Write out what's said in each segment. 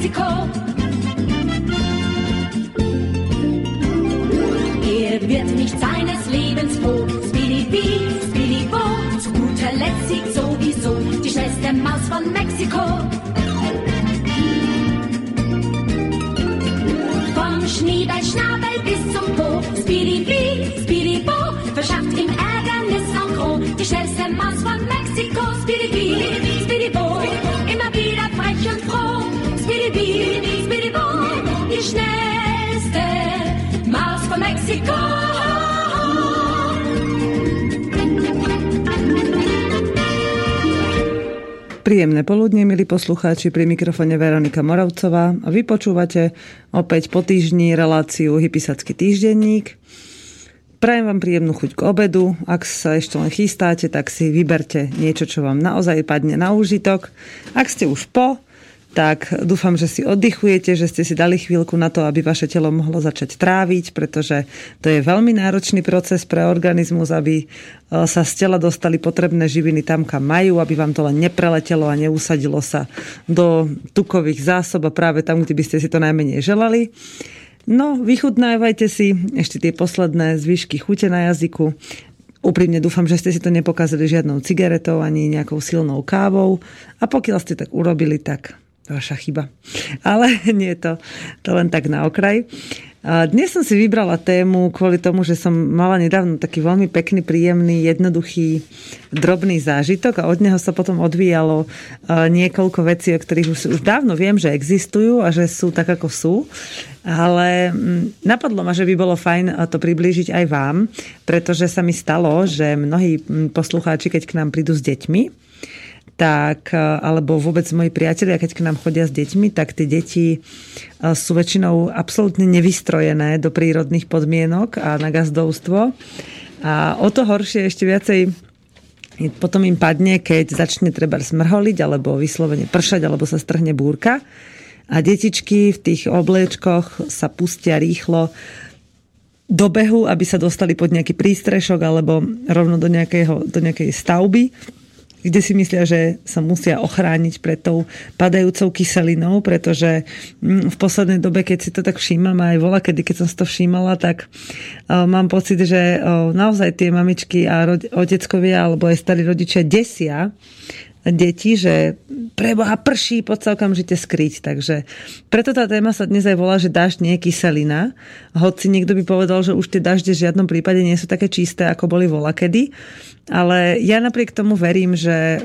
Mexico. Príjemné poludne, milí poslucháči, pri mikrofone Veronika Moravcová a vy opäť po týždni reláciu Hypisacký týždenník. Prajem vám príjemnú chuť k obedu. Ak sa ešte len chystáte, tak si vyberte niečo, čo vám naozaj padne na úžitok. Ak ste už po, tak dúfam, že si oddychujete, že ste si dali chvíľku na to, aby vaše telo mohlo začať tráviť, pretože to je veľmi náročný proces pre organizmus, aby e, sa z tela dostali potrebné živiny tam, kam majú, aby vám to len nepreletelo a neusadilo sa do tukových zásob a práve tam, kde by ste si to najmenej želali. No, vychutnávajte si ešte tie posledné zvyšky chute na jazyku. Úprimne dúfam, že ste si to nepokazili žiadnou cigaretou ani nejakou silnou kávou. A pokiaľ ste tak urobili, tak vaša chyba. Ale nie je to, to len tak na okraj. Dnes som si vybrala tému kvôli tomu, že som mala nedávno taký veľmi pekný, príjemný, jednoduchý, drobný zážitok a od neho sa potom odvíjalo niekoľko vecí, o ktorých už, už dávno viem, že existujú a že sú tak, ako sú. Ale mm, napadlo ma, že by bolo fajn to priblížiť aj vám, pretože sa mi stalo, že mnohí mm, poslucháči, keď k nám prídu s deťmi, tak, e, alebo vôbec moji priatelia, keď k nám chodia s deťmi, tak tie deti e, sú väčšinou absolútne nevystrojené do prírodných podmienok a na gazdovstvo. A o to horšie ešte viacej potom im padne, keď začne treba smrholiť, alebo vyslovene pršať, alebo sa strhne búrka. A detičky v tých obliečkoch sa pustia rýchlo do behu, aby sa dostali pod nejaký prístrešok alebo rovno do, nejakého, do nejakej stavby kde si myslia, že sa musia ochrániť pred tou padajúcou kyselinou, pretože mm, v poslednej dobe, keď si to tak všímam, aj vola, kedy keď som si to všímala, tak mám pocit, že naozaj tie mamičky a oteckovia alebo aj starí rodičia desia deti, že preboha prší, poď sa okamžite skryť. Takže preto tá téma sa dnes aj volá, že dažď nie je kyselina. Hoci niekto by povedal, že už tie dažde v žiadnom prípade nie sú také čisté, ako boli volakedy. Ale ja napriek tomu verím, že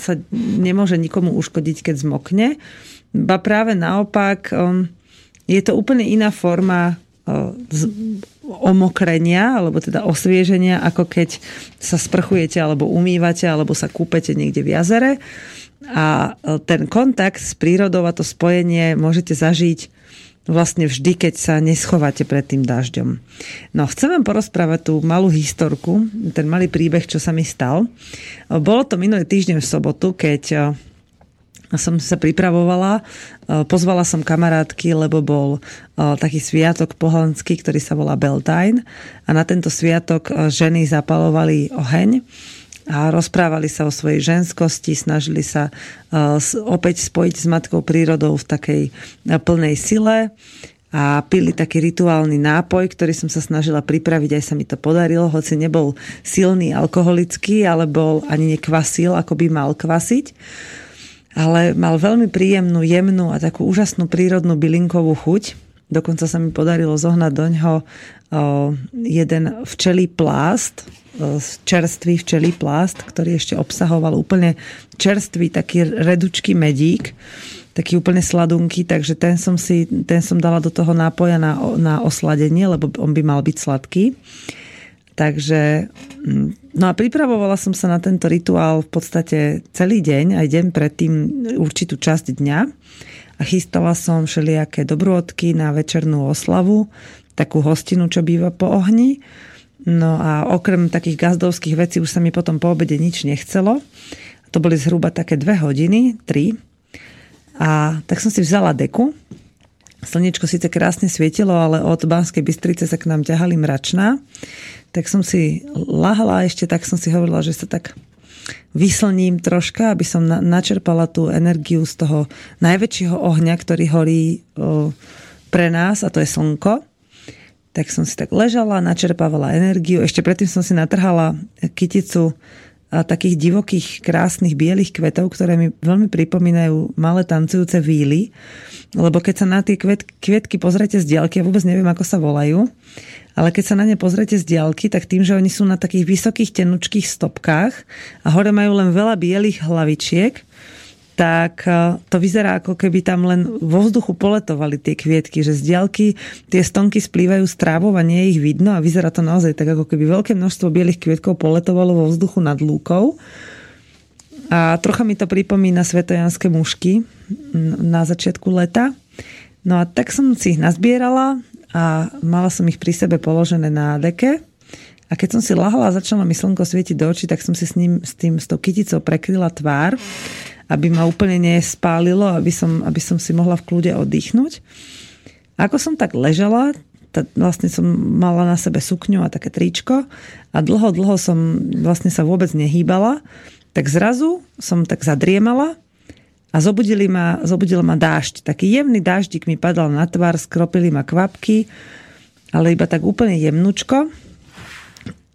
sa nemôže nikomu uškodiť, keď zmokne. Ba práve naopak, je to úplne iná forma omokrenia, alebo teda osvieženia, ako keď sa sprchujete, alebo umývate, alebo sa kúpete niekde v jazere. A e, ten kontakt s prírodou a to spojenie môžete zažiť vlastne vždy, keď sa neschováte pred tým dažďom. No, chcem vám porozprávať tú malú historku, ten malý príbeh, čo sa mi stal. Bolo to minulý týždeň v sobotu, keď e, som sa pripravovala, e, pozvala som kamarátky, lebo bol e, taký sviatok pohanský, ktorý sa volá Beltane a na tento sviatok e, ženy zapalovali oheň a rozprávali sa o svojej ženskosti, snažili sa opäť spojiť s matkou prírodou v takej plnej sile a pili taký rituálny nápoj, ktorý som sa snažila pripraviť, aj sa mi to podarilo, hoci nebol silný alkoholický, ale bol ani nekvasil, ako by mal kvasiť ale mal veľmi príjemnú, jemnú a takú úžasnú prírodnú bylinkovú chuť. Dokonca sa mi podarilo zohnať do ňoho jeden včelý plást, čerstvý včelý plást, ktorý ešte obsahoval úplne čerstvý taký redučký medík, taký úplne sladunky, takže ten som, si, ten som dala do toho nápoja na, na osladenie, lebo on by mal byť sladký. Takže, mm, no a pripravovala som sa na tento rituál v podstate celý deň, aj deň predtým určitú časť dňa a chystala som všelijaké dobrôdky na večernú oslavu, takú hostinu, čo býva po ohni. No a okrem takých gazdovských vecí už sa mi potom po obede nič nechcelo. To boli zhruba také dve hodiny, tri. A tak som si vzala deku. Slnečko síce krásne svietilo, ale od Banskej Bystrice sa k nám ťahali mračná tak som si lahla ešte, tak som si hovorila, že sa tak vyslním troška, aby som na, načerpala tú energiu z toho najväčšieho ohňa, ktorý horí o, pre nás, a to je slnko. Tak som si tak ležala, načerpávala energiu. Ešte predtým som si natrhala kyticu takých divokých, krásnych bielých kvetov, ktoré mi veľmi pripomínajú malé tancujúce víly. Lebo keď sa na tie kvet, kvietky pozrete z diaľky, ja vôbec neviem, ako sa volajú, ale keď sa na ne pozrete z diaľky, tak tým, že oni sú na takých vysokých tenučkých stopkách a hore majú len veľa bielých hlavičiek, tak e, to vyzerá ako keby tam len vo vzduchu poletovali tie kvietky, že z diaľky tie stonky splývajú s trávou a nie ich vidno a vyzerá to naozaj tak, ako keby veľké množstvo bielých kvietkov poletovalo vo vzduchu nad lúkou. A trocha mi to pripomína svetojanské mušky na začiatku leta. No a tak som si ich nazbierala a mala som ich pri sebe položené na deke. A keď som si lahla a začala mi slnko svietiť do očí, tak som si s, ním, s, tým, s tou kyticou prekryla tvár aby ma úplne nespálilo, aby som, aby som si mohla v kľude oddychnúť. Ako som tak ležala, tá, vlastne som mala na sebe sukňu a také tričko a dlho, dlho som vlastne sa vôbec nehýbala, tak zrazu som tak zadriemala a zobudili ma, zobudil ma dážď. Taký jemný dáždik mi padal na tvár, skropili ma kvapky, ale iba tak úplne jemnučko.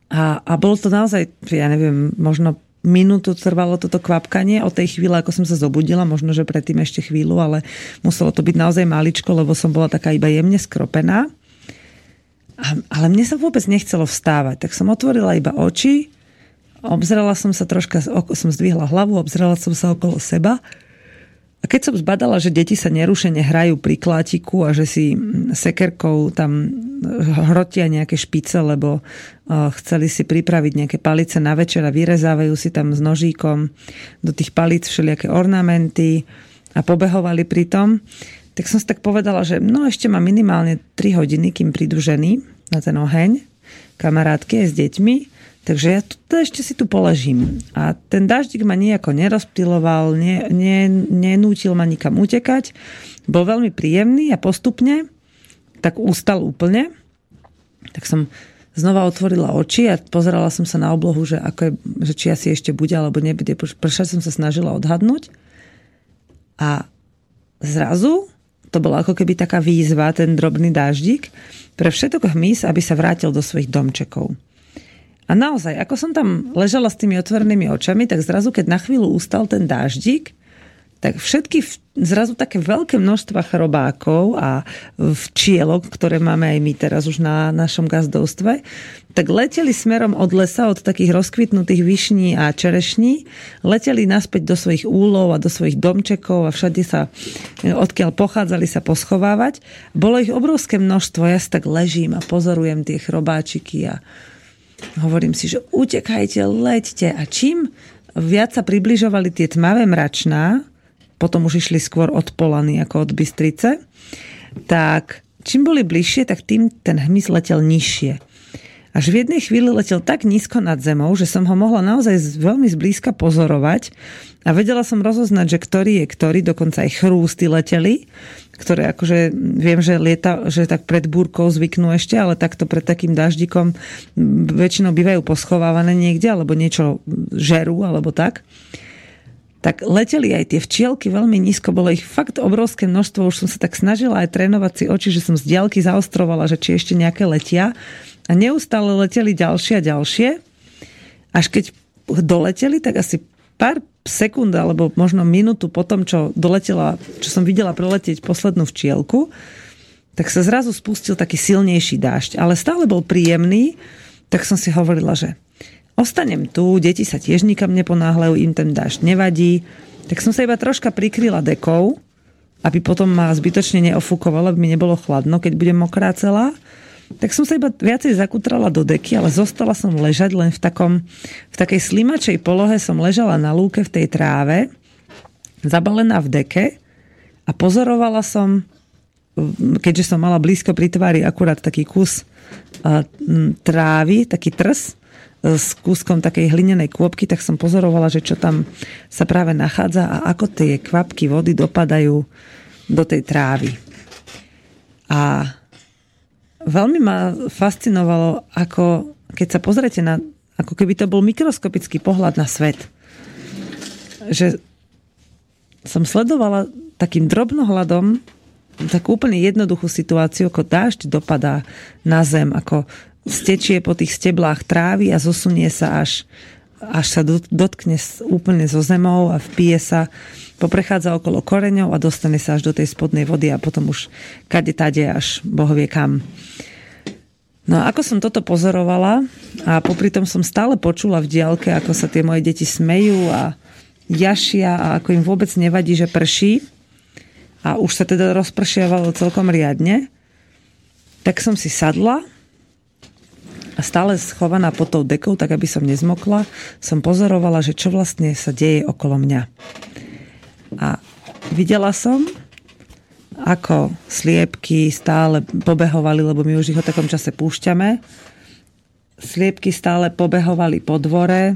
A, a bolo to naozaj, ja neviem, možno minútu trvalo toto kvapkanie od tej chvíle, ako som sa zobudila, možno, že predtým ešte chvíľu, ale muselo to byť naozaj maličko, lebo som bola taká iba jemne skropená. A, ale mne sa vôbec nechcelo vstávať, tak som otvorila iba oči, obzrela som sa troška, som zdvihla hlavu, obzrela som sa okolo seba a keď som zbadala, že deti sa nerušene hrajú pri klátiku a že si sekerkou tam hrotia nejaké špice, lebo chceli si pripraviť nejaké palice na večer a vyrezávajú si tam s nožíkom do tých palíc všelijaké ornamenty a pobehovali pri tom, tak som si tak povedala, že no ešte má minimálne 3 hodiny, kým prídu ženy na ten oheň, kamarátky aj s deťmi Takže ja tu, ešte si tu poležím. A ten daždik ma nejako nerozptiloval, ne, ne, nenútil ma nikam utekať. Bol veľmi príjemný a postupne tak ustal úplne. Tak som znova otvorila oči a pozerala som sa na oblohu, že, ako je, že či asi ešte bude alebo nebude. Pršať som sa snažila odhadnúť. A zrazu to bola ako keby taká výzva, ten drobný dáždik, pre všetok hmyz, aby sa vrátil do svojich domčekov. A naozaj, ako som tam ležala s tými otvorenými očami, tak zrazu, keď na chvíľu ustal ten dáždik, tak všetky zrazu také veľké množstva chrobákov a včielok, ktoré máme aj my teraz už na našom gazdovstve, tak leteli smerom od lesa, od takých rozkvitnutých vyšní a čerešní, leteli naspäť do svojich úlov a do svojich domčekov a všade sa, odkiaľ pochádzali sa poschovávať. Bolo ich obrovské množstvo, ja si tak ležím a pozorujem tie chrobáčiky a Hovorím si, že utekajte, leďte. A čím viac sa približovali tie tmavé mračná, potom už išli skôr od Polany ako od Bystrice, tak čím boli bližšie, tak tým ten hmyz letel nižšie. Až v jednej chvíli letel tak nízko nad zemou, že som ho mohla naozaj veľmi zblízka pozorovať a vedela som rozoznať, že ktorý je ktorý, dokonca aj chrústy leteli, ktoré akože viem, že lieta, že tak pred búrkou zvyknú ešte, ale takto pred takým daždikom väčšinou bývajú poschovávané niekde, alebo niečo žerú, alebo tak. Tak leteli aj tie včielky veľmi nízko, bolo ich fakt obrovské množstvo, už som sa tak snažila aj trénovať si oči, že som z diaľky zaostrovala, že či ešte nejaké letia a neustále leteli ďalšie a ďalšie, až keď doleteli, tak asi pár sekúnd alebo možno minútu po tom, čo doletela, čo som videla preletieť poslednú včielku, tak sa zrazu spustil taký silnejší dážď, ale stále bol príjemný, tak som si hovorila, že ostanem tu, deti sa tiež nikam neponáhľajú, im ten dážď nevadí. Tak som sa iba troška prikryla dekou, aby potom ma zbytočne neofúkovalo, aby mi nebolo chladno, keď budem mokrá celá. Tak som sa iba viacej zakutrala do deky, ale zostala som ležať len v, takom, v takej slimačej polohe som ležala na lúke v tej tráve, zabalená v deke a pozorovala som, keďže som mala blízko pri tvári akurát taký kus trávy, taký trs, s kúskom takej hlinenej kôpky, tak som pozorovala, že čo tam sa práve nachádza a ako tie kvapky vody dopadajú do tej trávy. A veľmi ma fascinovalo, ako keď sa pozrete na, ako keby to bol mikroskopický pohľad na svet. že som sledovala takým drobnohľadom takú úplne jednoduchú situáciu, ako dážď dopadá na zem, ako stečie po tých steblách trávy a zosunie sa až, až sa dotkne úplne zo zemou a vpije sa, poprechádza okolo koreňov a dostane sa až do tej spodnej vody a potom už kade tade až Boh vie kam. No a ako som toto pozorovala a popri tom som stále počula v diálke, ako sa tie moje deti smejú a jašia a ako im vôbec nevadí, že prší a už sa teda rozpršiavalo celkom riadne, tak som si sadla a stále schovaná pod tou dekou, tak aby som nezmokla, som pozorovala, že čo vlastne sa deje okolo mňa. A videla som, ako sliepky stále pobehovali, lebo my už ich o takom čase púšťame. Sliepky stále pobehovali po dvore,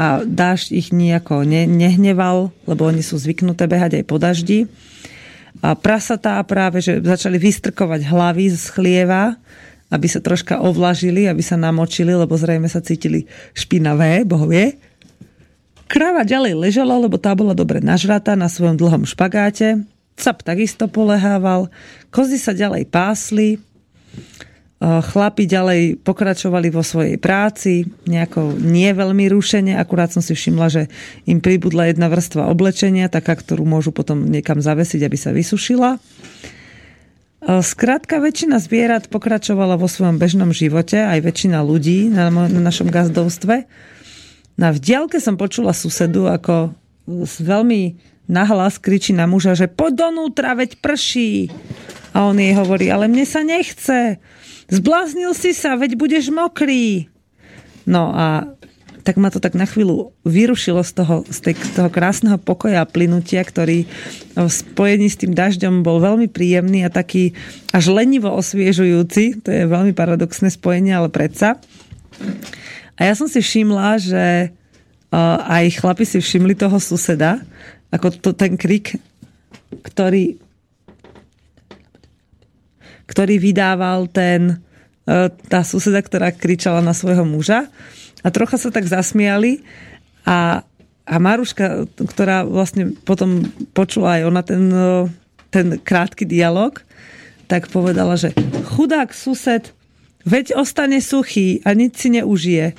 a dážď ich nejako ne, nehneval, lebo oni sú zvyknuté behať aj po daždi. A prasatá práve, že začali vystrkovať hlavy z chlieva, aby sa troška ovlažili, aby sa namočili, lebo zrejme sa cítili špinavé, boh. Kráva ďalej ležala, lebo tá bola dobre nažratá na svojom dlhom špagáte. Cap takisto polehával. Kozy sa ďalej pásli. Chlapi ďalej pokračovali vo svojej práci, nejako nie veľmi rušene, akurát som si všimla, že im pribudla jedna vrstva oblečenia, taká, ktorú môžu potom niekam zavesiť, aby sa vysušila. Skrátka, väčšina zvierat pokračovala vo svojom bežnom živote, aj väčšina ľudí na, na našom gazdovstve. Na vdielke som počula susedu, ako veľmi nahlas kričí na muža, že poď donútra, veď prší. A on jej hovorí, ale mne sa nechce. Zbláznil si sa, veď budeš mokrý. No a tak ma to tak na chvíľu vyrušilo z toho, z, tej, toho krásneho pokoja a plynutia, ktorý v spojení s tým dažďom bol veľmi príjemný a taký až lenivo osviežujúci. To je veľmi paradoxné spojenie, ale predsa. A ja som si všimla, že aj chlapi si všimli toho suseda, ako to, ten krik, ktorý ktorý vydával ten, e, tá suseda, ktorá kričala na svojho muža. A trocha sa tak zasmiali a, a Maruška, ktorá vlastne potom počula aj ona ten, ten krátky dialog, tak povedala, že chudák sused, veď ostane suchý a nič si neužije.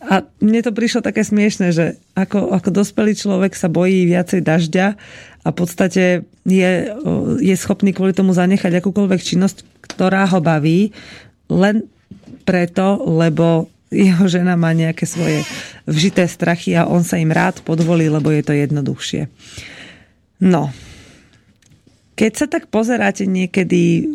A mne to prišlo také smiešne, že ako, ako dospelý človek sa bojí viacej dažďa a v podstate je, je schopný kvôli tomu zanechať akúkoľvek činnosť, ktorá ho baví, len preto, lebo jeho žena má nejaké svoje vžité strachy a on sa im rád podvolí, lebo je to jednoduchšie. No, keď sa tak pozeráte niekedy,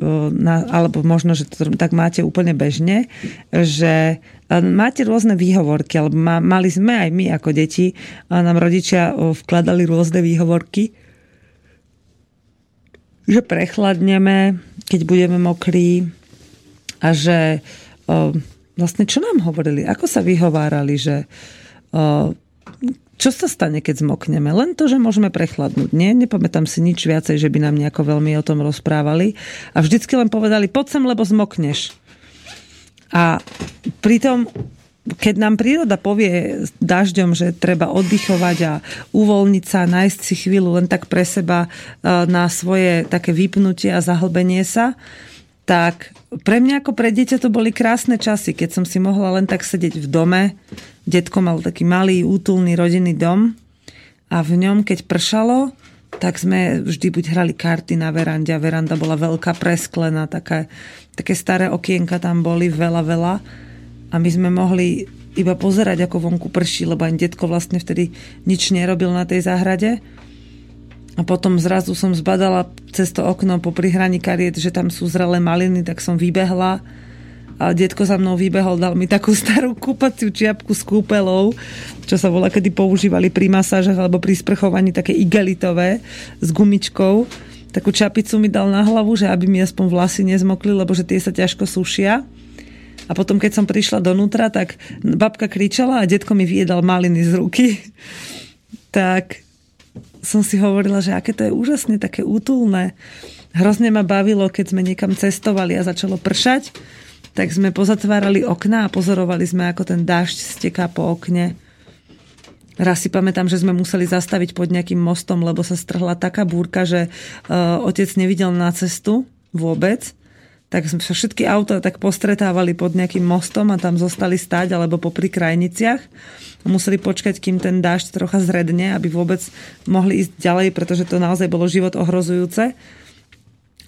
alebo možno, že to tak máte úplne bežne, že máte rôzne výhovorky, alebo mali sme aj my ako deti, a nám rodičia vkladali rôzne výhovorky, že prechladneme, keď budeme mokrí a že vlastne čo nám hovorili, ako sa vyhovárali, že čo sa stane, keď zmokneme? Len to, že môžeme prechladnúť. Nie, nepamätám si nič viacej, že by nám nejako veľmi o tom rozprávali. A vždycky len povedali, poď sem, lebo zmokneš. A pritom, keď nám príroda povie dažďom, že treba oddychovať a uvoľniť sa, nájsť si chvíľu len tak pre seba e, na svoje také vypnutie a zahlbenie sa, tak pre mňa ako pre dieťa to boli krásne časy, keď som si mohla len tak sedieť v dome. Detko mal taký malý, útulný rodinný dom a v ňom, keď pršalo, tak sme vždy buď hrali karty na verande a veranda bola veľká, presklená, také, také staré okienka tam boli, veľa, veľa. A my sme mohli iba pozerať, ako vonku prší, lebo ani detko vlastne vtedy nič nerobil na tej záhrade. A potom zrazu som zbadala cez to okno po prihraní kariet, že tam sú zrelé maliny, tak som vybehla a detko za mnou vybehol, dal mi takú starú kúpaciu čiapku s kúpelou, čo sa volá, kedy používali pri masážach alebo pri sprchovaní také igelitové s gumičkou. Takú čapicu mi dal na hlavu, že aby mi aspoň vlasy nezmokli, lebo že tie sa ťažko sušia. A potom, keď som prišla donútra, tak babka kričala a detko mi vyjedal maliny z ruky. tak som si hovorila, že aké to je úžasne také útulné. Hrozne ma bavilo, keď sme niekam cestovali a začalo pršať, tak sme pozatvárali okná a pozorovali sme, ako ten dážď steká po okne. Raz si pamätám, že sme museli zastaviť pod nejakým mostom, lebo sa strhla taká búrka, že uh, otec nevidel na cestu vôbec. Tak sa všetky auta tak postretávali pod nejakým mostom a tam zostali stáť alebo popri krajniciach. Museli počkať, kým ten dážď trocha zredne, aby vôbec mohli ísť ďalej, pretože to naozaj bolo život ohrozujúce.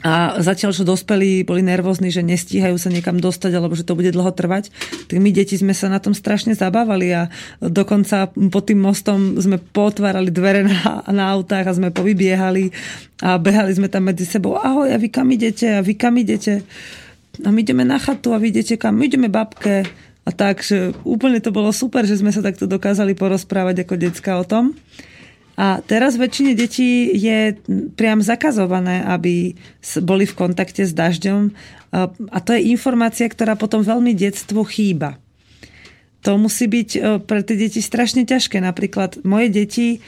A zatiaľ, čo dospelí boli nervózni, že nestíhajú sa niekam dostať, alebo že to bude dlho trvať, tak my deti sme sa na tom strašne zabávali a dokonca pod tým mostom sme potvárali dvere na, na autách a sme povybiehali a behali sme tam medzi sebou. Ahoj, a vy kam idete? A vy kam idete? A my ideme na chatu a vy idete kam? My ideme babke. A tak, že úplne to bolo super, že sme sa takto dokázali porozprávať ako decka o tom. A teraz väčšine detí je priam zakazované, aby boli v kontakte s dažďom. A to je informácia, ktorá potom veľmi detstvu chýba. To musí byť e, pre tie deti strašne ťažké. Napríklad moje deti e,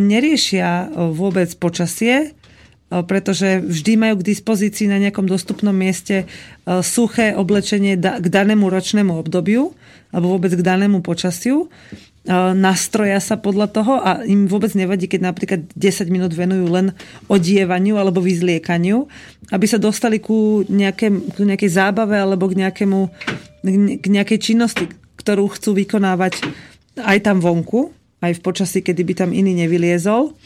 neriešia e, vôbec počasie, pretože vždy majú k dispozícii na nejakom dostupnom mieste suché oblečenie k danému ročnému obdobiu alebo vôbec k danému počasiu nastroja sa podľa toho a im vôbec nevadí, keď napríklad 10 minút venujú len odievaniu alebo vyzliekaniu, aby sa dostali ku, nejaké, ku nejakej zábave alebo k, nejakému, k nejakej činnosti, ktorú chcú vykonávať aj tam vonku, aj v počasí, kedy by tam iný nevyliezol.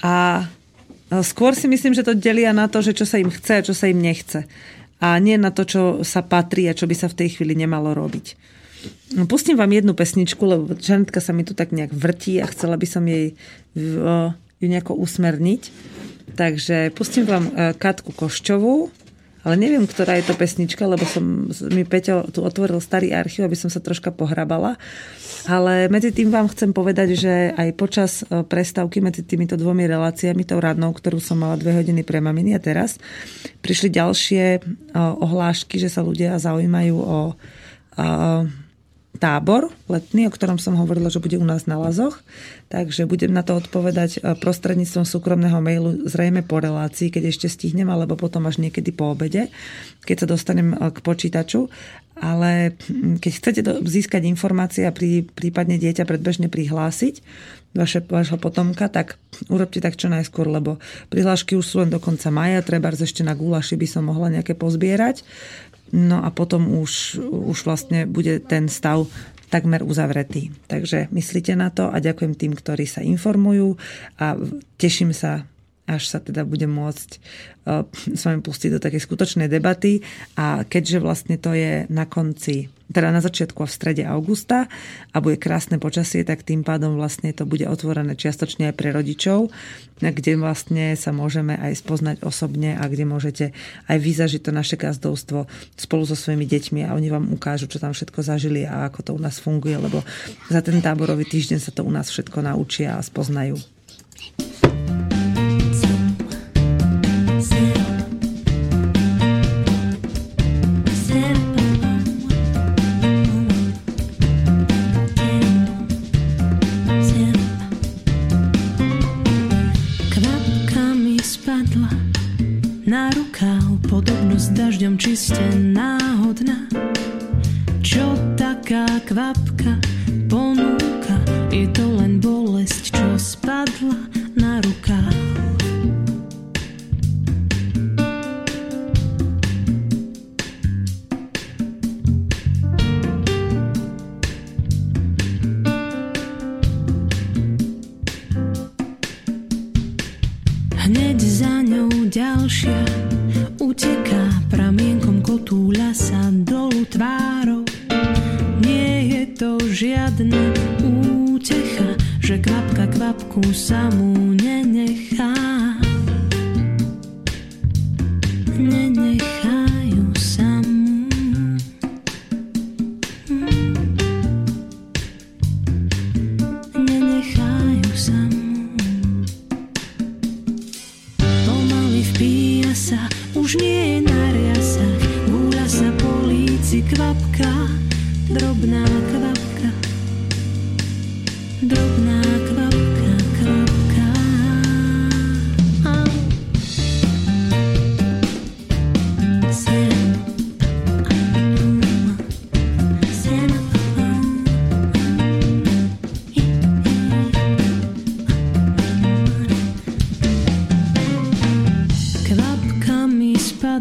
A skôr si myslím, že to delia na to, že čo sa im chce a čo sa im nechce. A nie na to, čo sa patrí a čo by sa v tej chvíli nemalo robiť. No, pustím vám jednu pesničku, lebo Žanetka sa mi tu tak nejak vrtí a chcela by som jej ju nejako usmerniť. Takže pustím vám e, Katku Koščovú, ale neviem, ktorá je to pesnička, lebo som mi Peťo tu otvoril starý archív, aby som sa troška pohrabala. Ale medzi tým vám chcem povedať, že aj počas e, prestávky medzi týmito dvomi reláciami, tou radnou, ktorú som mala dve hodiny pre maminy a teraz, prišli ďalšie e, ohlášky, že sa ľudia zaujímajú o tábor letný, o ktorom som hovorila, že bude u nás na Lazoch. Takže budem na to odpovedať e, prostredníctvom súkromného mailu zrejme po relácii, keď ešte stihnem, alebo potom až niekedy po obede, keď sa dostanem e, k počítaču. Ale keď chcete získať informácie a prí, prípadne dieťa predbežne prihlásiť, vaše, vašho potomka, tak urobte tak čo najskôr, lebo prihlášky už sú len do konca maja, treba ešte na gulaši by som mohla nejaké pozbierať. No a potom už, už vlastne bude ten stav takmer uzavretý. Takže myslíte na to a ďakujem tým, ktorí sa informujú a teším sa až sa teda bude môcť uh, s vami pustiť do takej skutočnej debaty a keďže vlastne to je na konci teda na začiatku a v strede augusta a bude krásne počasie, tak tým pádom vlastne to bude otvorené čiastočne aj pre rodičov, kde vlastne sa môžeme aj spoznať osobne a kde môžete aj vyzažiť to naše gazdovstvo spolu so svojimi deťmi a oni vám ukážu, čo tam všetko zažili a ako to u nás funguje, lebo za ten táborový týždeň sa to u nás všetko naučia a spoznajú.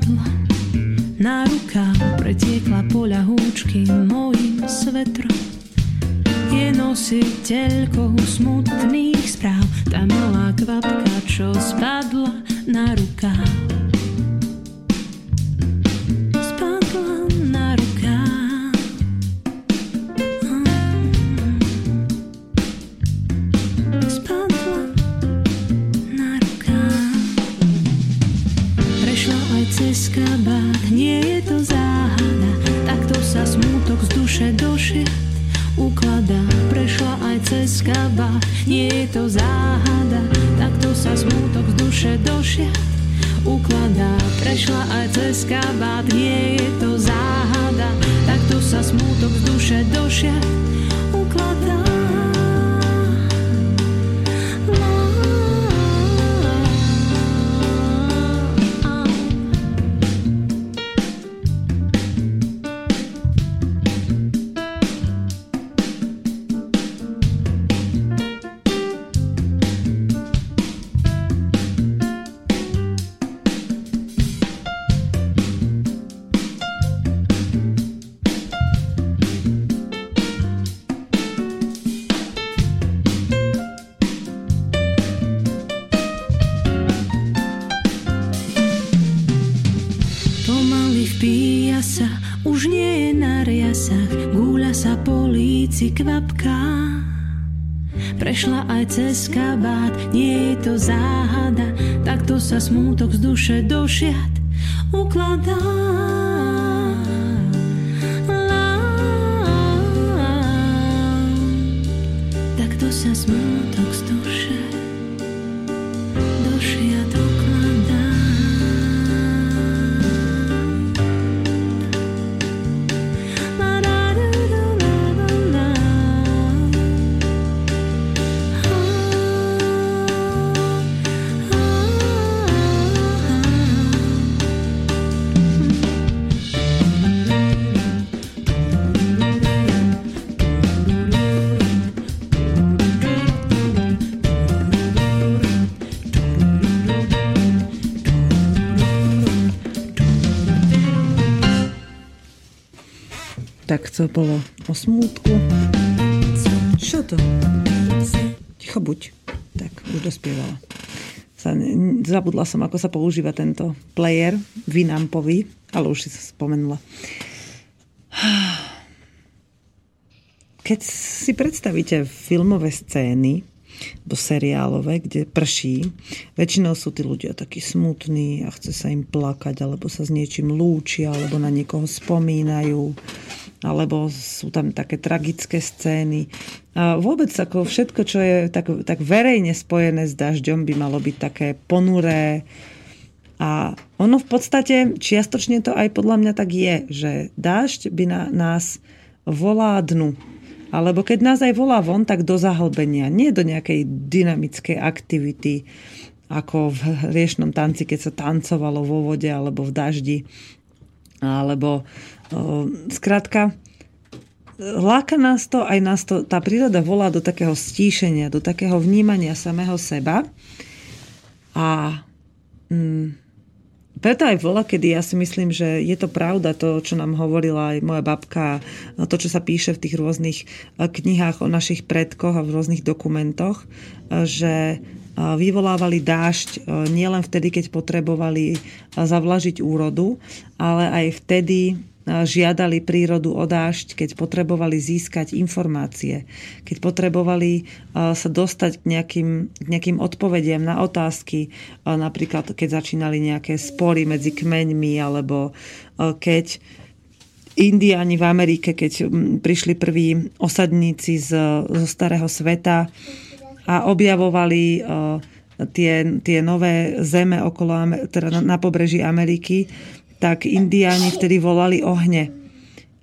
Mi spadla na rukách, pretiekla poľa húčky mojim svetrom. Je nositeľkou smutných správ, tá malá kvapka, čo spadla na rukách. Smútok z duše do šiat ukladá. Takto sa smútok z to bolo o smútku. Čo to? Ticho buď. Tak, už dospievala. Sa, zabudla som, ako sa používa tento player Vinampový, ale už si sa spomenula. Keď si predstavíte filmové scény, do seriálové, kde prší. Väčšinou sú tí ľudia takí smutní a chce sa im plakať, alebo sa s niečím lúčia, alebo na niekoho spomínajú alebo sú tam také tragické scény. A vôbec ako všetko, čo je tak, tak verejne spojené s dažďom, by malo byť také ponuré. A ono v podstate, čiastočne to aj podľa mňa tak je, že dážď by na nás volá dnu. Alebo keď nás aj volá von, tak do zahlbenia, nie do nejakej dynamickej aktivity, ako v riešnom tanci, keď sa tancovalo vo vode alebo v daždi, alebo Skrátka, láka nás to, aj nás to, tá príroda volá do takého stíšenia, do takého vnímania samého seba. A mm, preto aj vola, kedy ja si myslím, že je to pravda to, čo nám hovorila aj moja babka, to, čo sa píše v tých rôznych knihách o našich predkoch a v rôznych dokumentoch, že vyvolávali dážď nielen vtedy, keď potrebovali zavlažiť úrodu, ale aj vtedy, žiadali prírodu o dážď, keď potrebovali získať informácie, keď potrebovali sa dostať k nejakým, k nejakým odpovediam na otázky, napríklad keď začínali nejaké spory medzi kmeňmi, alebo keď Indiáni v Amerike, keď prišli prví osadníci z, zo starého sveta a objavovali tie, tie nové zeme okolo, teda na, na pobreží Ameriky, tak indiáni vtedy volali ohne,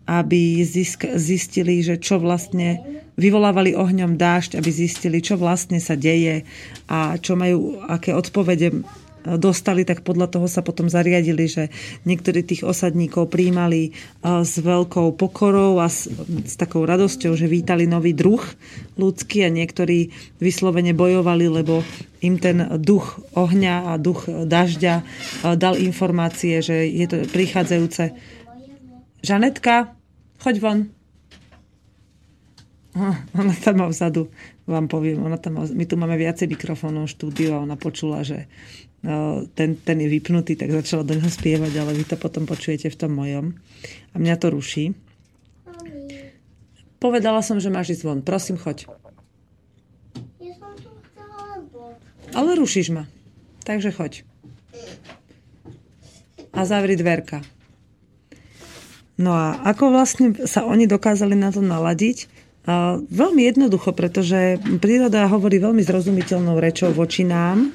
aby zistili, že čo vlastne vyvolávali ohňom dážď, aby zistili, čo vlastne sa deje a čo majú, aké odpovede dostali, tak podľa toho sa potom zariadili, že niektorí tých osadníkov príjmali s veľkou pokorou a s, s takou radosťou, že vítali nový druh ľudský a niektorí vyslovene bojovali, lebo im ten duch ohňa a duch dažďa dal informácie, že je to prichádzajúce. Žanetka, choď von. Ona tam má vzadu, vám poviem, ona tam má, my tu máme viacej mikrofónov v štúdiu a ona počula, že ten, ten je vypnutý, tak začala do neho spievať, ale vy to potom počujete v tom mojom. A mňa to ruší. Povedala som, že máš ísť von. Prosím, choď. Ja som tu chcela. Ale rušíš ma. Takže choď. A zavri dverka. No a ako vlastne sa oni dokázali na to naladiť? Veľmi jednoducho, pretože príroda hovorí veľmi zrozumiteľnou rečou voči nám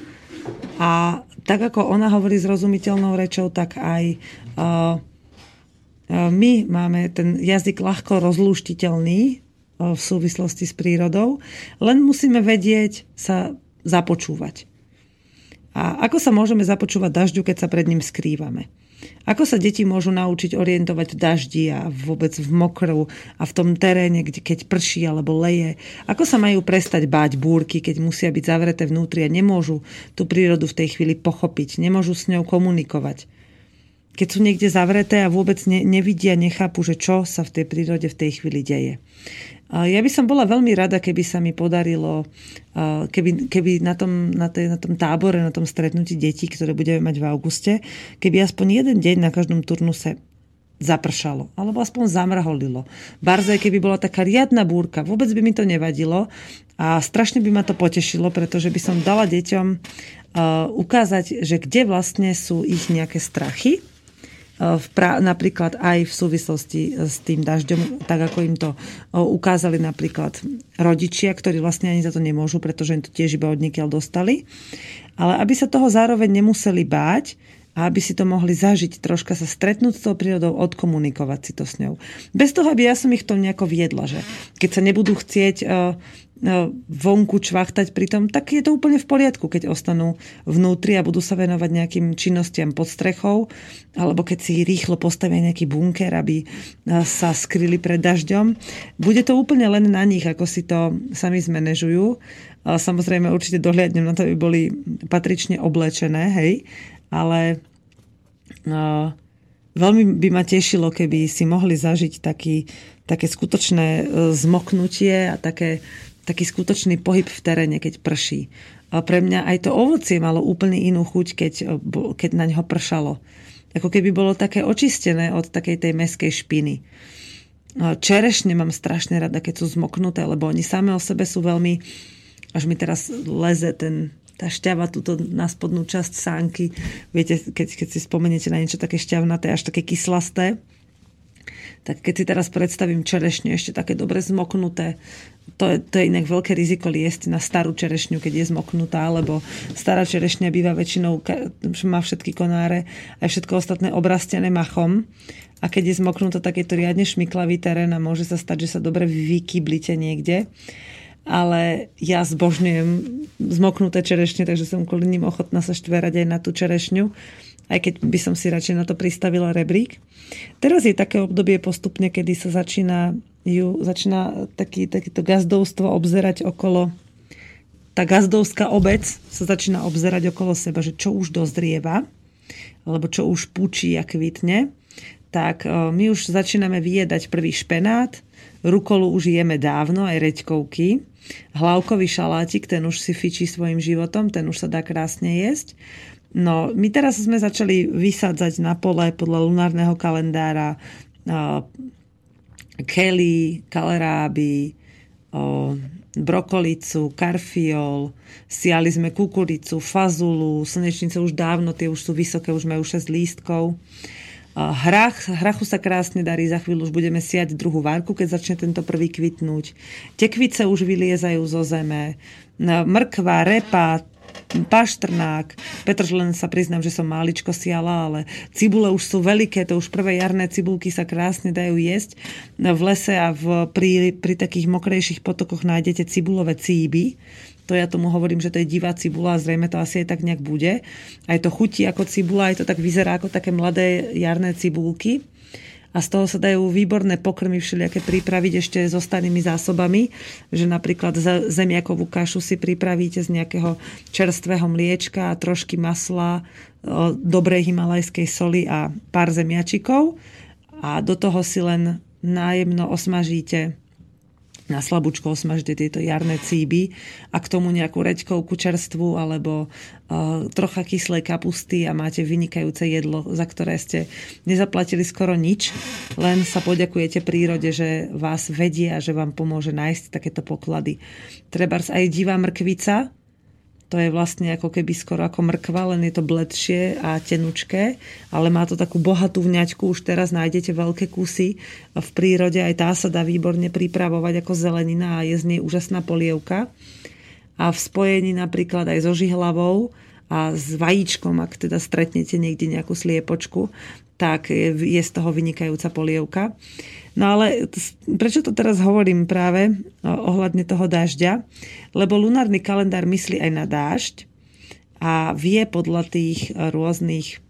a tak ako ona hovorí zrozumiteľnou rečou, tak aj my máme ten jazyk ľahko rozlúštiteľný v súvislosti s prírodou, len musíme vedieť sa započúvať. A ako sa môžeme započúvať dažďu, keď sa pred ním skrývame? Ako sa deti môžu naučiť orientovať v daždi a vôbec v mokru a v tom teréne, kde, keď prší alebo leje? Ako sa majú prestať báť búrky, keď musia byť zavreté vnútri a nemôžu tú prírodu v tej chvíli pochopiť, nemôžu s ňou komunikovať? Keď sú niekde zavreté a vôbec ne, nevidia, nechápu, že čo sa v tej prírode v tej chvíli deje. Ja by som bola veľmi rada, keby sa mi podarilo, keby, keby na, tom, na, tej, na tom tábore, na tom stretnutí detí, ktoré budeme mať v auguste, keby aspoň jeden deň na každom turnuse zapršalo, alebo aspoň zamrholilo. Barzaj, keby bola taká riadna búrka, vôbec by mi to nevadilo a strašne by ma to potešilo, pretože by som dala deťom uh, ukázať, že kde vlastne sú ich nejaké strachy, v pra, napríklad aj v súvislosti s tým dažďom, tak ako im to ukázali napríklad rodičia, ktorí vlastne ani za to nemôžu, pretože im to tiež iba odnikiaľ dostali. Ale aby sa toho zároveň nemuseli báť, a aby si to mohli zažiť, troška sa stretnúť s tou prírodou, odkomunikovať si to s ňou. Bez toho, aby ja som ich to nejako viedla, že keď sa nebudú chcieť vonku čvachtať pri tom, tak je to úplne v poriadku, keď ostanú vnútri a budú sa venovať nejakým činnostiam pod strechou, alebo keď si rýchlo postavia nejaký bunker, aby sa skryli pred dažďom. Bude to úplne len na nich, ako si to sami zmanéžujú. Samozrejme, určite dohliadnem na to, aby boli patrične oblečené, hej, ale no, veľmi by ma tešilo, keby si mohli zažiť taký, také skutočné e, zmoknutie a také taký skutočný pohyb v teréne, keď prší. A pre mňa aj to ovocie malo úplne inú chuť, keď, keď na ňo pršalo. Ako keby bolo také očistené od takej tej meskej špiny. Čerešne mám strašne rada, keď sú zmoknuté, lebo oni same o sebe sú veľmi... Až mi teraz leze ten, tá šťava túto na spodnú časť sánky. Viete, keď, keď si spomeniete na niečo také šťavnaté, až také kyslasté, tak keď si teraz predstavím čerešne ešte také dobre zmoknuté, to je, to je inak veľké riziko liesť na starú čerešňu, keď je zmoknutá, lebo stará čerešňa býva väčšinou, má všetky konáre a všetko ostatné obrastené machom. A keď je zmoknutá, tak je to riadne šmiklavý terén a môže sa stať, že sa dobre vykyblite niekde ale ja zbožňujem zmoknuté čerešne, takže som kvôli ním ochotná sa štverať aj na tú čerešňu aj keď by som si radšej na to pristavila rebrík. Teraz je také obdobie postupne, kedy sa začína, ju, začína taký, takéto gazdovstvo obzerať okolo tá gazdovská obec sa začína obzerať okolo seba, že čo už dozrieva, alebo čo už pučí a kvitne, tak e, my už začíname vyjedať prvý špenát, rukolu už jeme dávno, aj reďkovky, hlavkový šalátik, ten už si fičí svojim životom, ten už sa dá krásne jesť. No, my teraz sme začali vysádzať na pole podľa lunárneho kalendára uh, kelly, kaleráby, uh, brokolicu, karfiol, siali sme kukuricu, fazulu, slnečnice už dávno, tie už sú vysoké, už majú 6 lístkov. Hrach, hrachu sa krásne darí, za chvíľu už budeme siať druhú várku, keď začne tento prvý kvitnúť. Tekvice už vyliezajú zo zeme, mrkva, repa, paštrnák. Petr, len sa priznám, že som máličko siala, ale cibule už sú veľké, to už prvé jarné cibulky sa krásne dajú jesť. V lese a v, pri, pri takých mokrejších potokoch nájdete cibulové cíby. To ja tomu hovorím, že to je divá cibula zrejme to asi aj tak nejak bude. Aj to chutí ako cibula, aj to tak vyzerá ako také mladé jarné cibulky a z toho sa dajú výborné pokrmy všelijaké pripraviť ešte so starými zásobami, že napríklad zemiakovú kašu si pripravíte z nejakého čerstvého mliečka a trošky masla, dobrej himalajskej soli a pár zemiačikov. A do toho si len nájemno osmažíte na slabúčko osmažte tieto jarné cíby a k tomu nejakú reďkovku čerstvu alebo uh, trocha kyslej kapusty a máte vynikajúce jedlo, za ktoré ste nezaplatili skoro nič, len sa poďakujete prírode, že vás vedie a že vám pomôže nájsť takéto poklady. Trebárs aj divá mrkvica, to je vlastne ako keby skoro ako mrkva, len je to bledšie a tenučké, ale má to takú bohatú vňaťku. Už teraz nájdete veľké kusy v prírode, aj tá sa dá výborne pripravovať ako zelenina a je z nej úžasná polievka. A v spojení napríklad aj so žihlavou a s vajíčkom, ak teda stretnete niekde nejakú sliepočku, tak je, z toho vynikajúca polievka. No ale prečo to teraz hovorím práve ohľadne toho dažďa? Lebo lunárny kalendár myslí aj na dážď a vie podľa tých rôznych